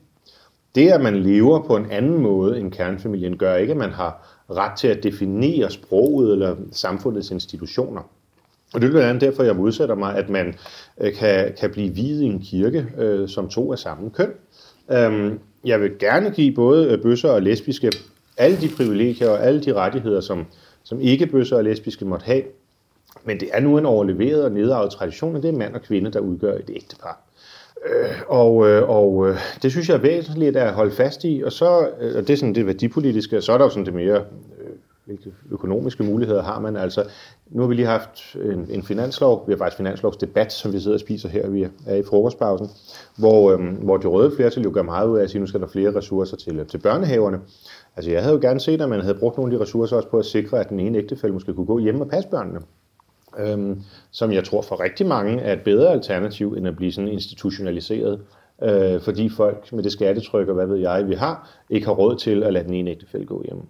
det, at man lever på en anden måde end kernefamilien, gør ikke, at man har ret til at definere sproget eller samfundets institutioner. Og det er blandt andet derfor, jeg modsætter mig, at man øh, kan, kan blive videt i en kirke, øh, som to af samme køn. Øhm, jeg vil gerne give både øh, bøsser og lesbiske alle de privilegier og alle de rettigheder, som, som ikke bøsser og lesbiske måtte have. Men det er nu en overleveret og nedarvet tradition, at det er mand og kvinde, der udgør et ægtepar. Øh, og, øh, og øh, det synes jeg er væsentligt at holde fast i, og så, øh, og det er sådan det værdipolitiske, og så er der jo sådan det mere, hvilke økonomiske muligheder har man, altså, nu har vi lige haft en, en finanslov, vi har faktisk finanslovsdebat, som vi sidder og spiser her, vi er i frokostpausen, hvor, øhm, hvor de røde flertal jo gør meget ud af at sige, nu skal der flere ressourcer til, øh, til børnehaverne. Altså jeg havde jo gerne set, at man havde brugt nogle af de ressourcer også på at sikre, at den ene ægtefælle måske kunne gå hjemme og passe børnene øhm, som jeg tror for rigtig mange er et bedre alternativ, end at blive sådan institutionaliseret, øh, fordi folk med det skattetryk og hvad ved jeg, vi har, ikke har råd til at lade den ene ægtefælle gå hjemme.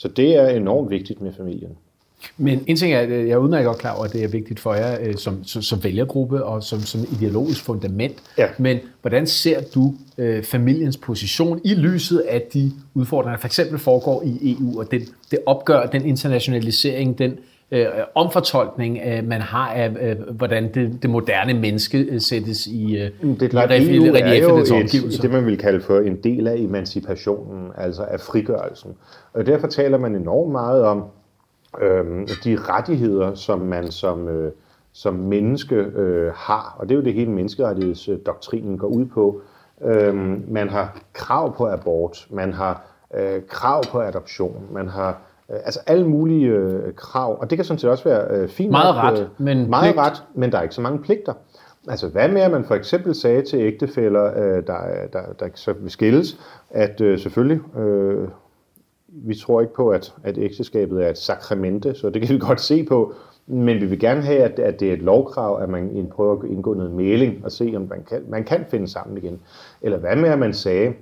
Så det er enormt vigtigt med familien. Men en ting er, at øh, jeg er udmærket godt klar over, at det er vigtigt for jer øh, som, som, som vælgergruppe og som, som ideologisk fundament. Ja. Men hvordan ser du øh, familiens position i lyset af de udfordringer, der for eksempel foregår i EU, og den, det opgør, den internationalisering, den øh, omfortolkning, øh, man har af, øh, hvordan det, det moderne menneske øh, sættes i, øh, Det er klart, i EU er jo et, omgivelser. det, man vil kalde for en del af emancipationen, altså af frigørelsen. Og derfor taler man enormt meget om øhm, de rettigheder, som man som, øh, som menneske øh, har. Og det er jo det hele menneskerettighedsdoktrinen går ud på. Øhm, man har krav på abort, man har øh, krav på adoption, man har øh, altså alle mulige øh, krav. Og det kan sådan set også være øh, fint. Meget nok, ret, øh, men meget pligt. ret, men der er ikke så mange pligter. Altså hvad med, at man for eksempel sagde til ægtefæller, øh, der, der, der så vil skilles, at øh, selvfølgelig, øh, vi tror ikke på, at, at ægteskabet er et sakramente, så det kan vi godt se på, men vi vil gerne have, at, at det er et lovkrav, at man prøver at indgå noget mailing og se, om man kan, man kan finde sammen igen. Eller hvad med, at man sagde,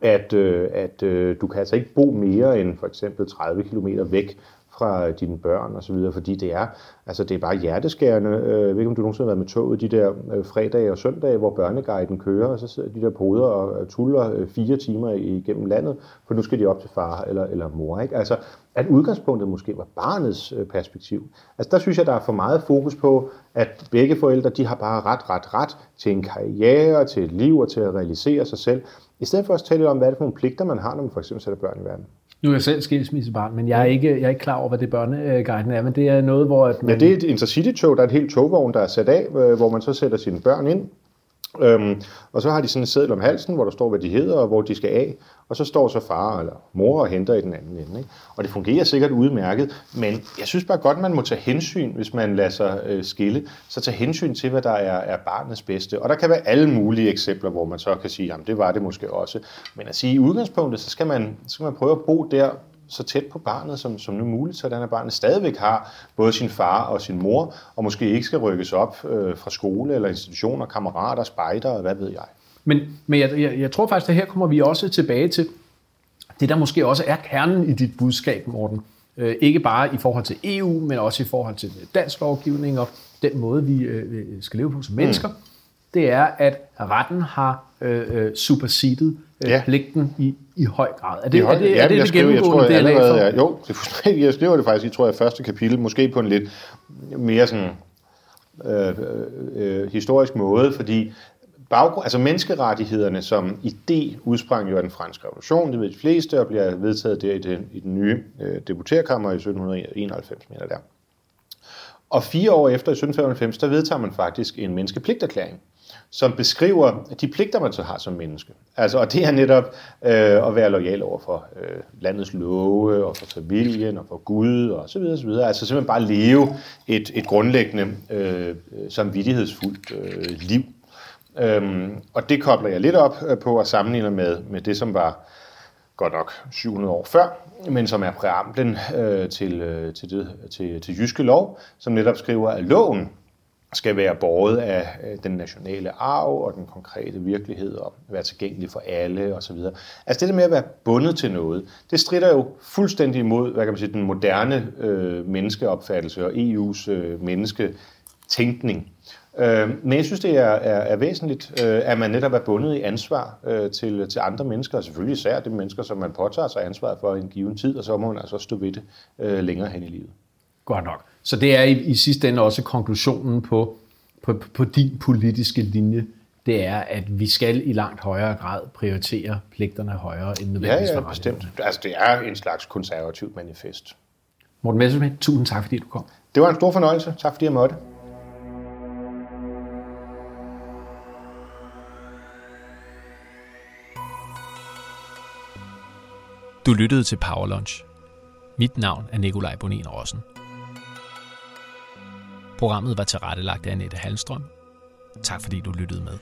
at, øh, at øh, du kan altså ikke bo mere end for eksempel 30 km væk fra dine børn og så videre, fordi det er, altså det er bare hjerteskærende. Øh, jeg ved ikke, om du nogensinde har været med toget de der øh, fredage og søndage, hvor børneguiden kører, og så sidder de der poder og øh, tuller fire timer igennem landet, for nu skal de op til far eller, eller mor. Ikke? Altså, at udgangspunktet måske var barnets perspektiv. Altså der synes jeg, der er for meget fokus på, at begge forældre, de har bare ret, ret, ret til en karriere, til et liv og til at realisere sig selv. I stedet for at tale om, hvad det er for nogle pligter, man har, når man for eksempel sætter børn i verden. Nu er jeg selv skilsmissebarn, men jeg er ikke, jeg er ikke klar over, hvad det børneguiden er, men det er noget, hvor... At man... Ja, det er et intercity-tog, der er et helt togvogn, der er sat af, øh, hvor man så sætter sine børn ind, Øhm, og så har de sådan en seddel om halsen, hvor der står, hvad de hedder og hvor de skal af. Og så står så far eller mor og henter i den anden ende. Ikke? Og det fungerer sikkert udmærket, men jeg synes bare godt, man må tage hensyn, hvis man lader sig øh, skille. Så tage hensyn til, hvad der er, er barnets bedste. Og der kan være alle mulige eksempler, hvor man så kan sige, jamen det var det måske også. Men at sige, i udgangspunktet, så skal man, så skal man prøve at bo der, så tæt på barnet som, som nu muligt, så at barnet stadigvæk har både sin far og sin mor, og måske ikke skal rykkes op øh, fra skole eller institutioner, kammerater, spejder, og hvad ved jeg. Men, men jeg, jeg, jeg tror faktisk, at her kommer vi også tilbage til det, der måske også er kernen i dit budskab, Morten. Øh, ikke bare i forhold til EU, men også i forhold til dansk lovgivning og den måde, vi øh, skal leve på som mennesker. Mm. Det er, at retten har øh, øh supersedet øh, ja. pligten i, i høj grad. Er det, høj, er det, ja, er det, det skriver, jeg tror, jeg allerede, ja, Jo, det er fuldstændig. Jeg skriver det faktisk, jeg tror jeg, første kapitel, måske på en lidt mere sådan, øh, øh, historisk måde, fordi baggrund, altså menneskerettighederne som idé udsprang jo af den franske revolution, det ved de fleste, og bliver vedtaget der i den, i den nye øh, deputerkammer i 1791, mener der. Og fire år efter, i 1795, der vedtager man faktisk en menneskepligterklæring, som beskriver de pligter, man så har som menneske. Altså, og det er netop øh, at være lojal over for øh, landets love, og for familien, og for Gud, og så videre, så videre. Altså simpelthen bare leve et, et grundlæggende øh, samvittighedsfuldt øh, liv. Øhm, og det kobler jeg lidt op øh, på at sammenligne med, med det, som var godt nok 700 år før, men som er præamblen øh, til, øh, til, det, til, til jyske lov, som netop skriver, at loven skal være båret af øh, den nationale arv og den konkrete virkelighed og være tilgængelig for alle osv. Altså det der med at være bundet til noget, det strider jo fuldstændig imod hvad kan man sige, den moderne øh, menneskeopfattelse og EU's øh, mennesketænkning. Øh, men jeg synes, det er, er, er væsentligt, øh, at man netop er bundet i ansvar øh, til, til andre mennesker, og selvfølgelig især de mennesker, som man påtager sig ansvaret for i en given tid, og så må man altså stå ved det øh, længere hen i livet. Godt nok. Så det er i, i sidste ende også konklusionen på, på, på din politiske linje. Det er, at vi skal i langt højere grad prioritere pligterne højere end nødvendigvis Ja, ja, bestemt. Altså, det er en slags konservativt manifest. Morten Messerschmidt, tusind tak, fordi du kom. Det var en stor fornøjelse. Tak, fordi jeg måtte. Du lyttede til Power Lunch. Mit navn er Nikolaj Bonin Rossen. Programmet var tilrettelagt af Annette Halstrøm. Tak fordi du lyttede med.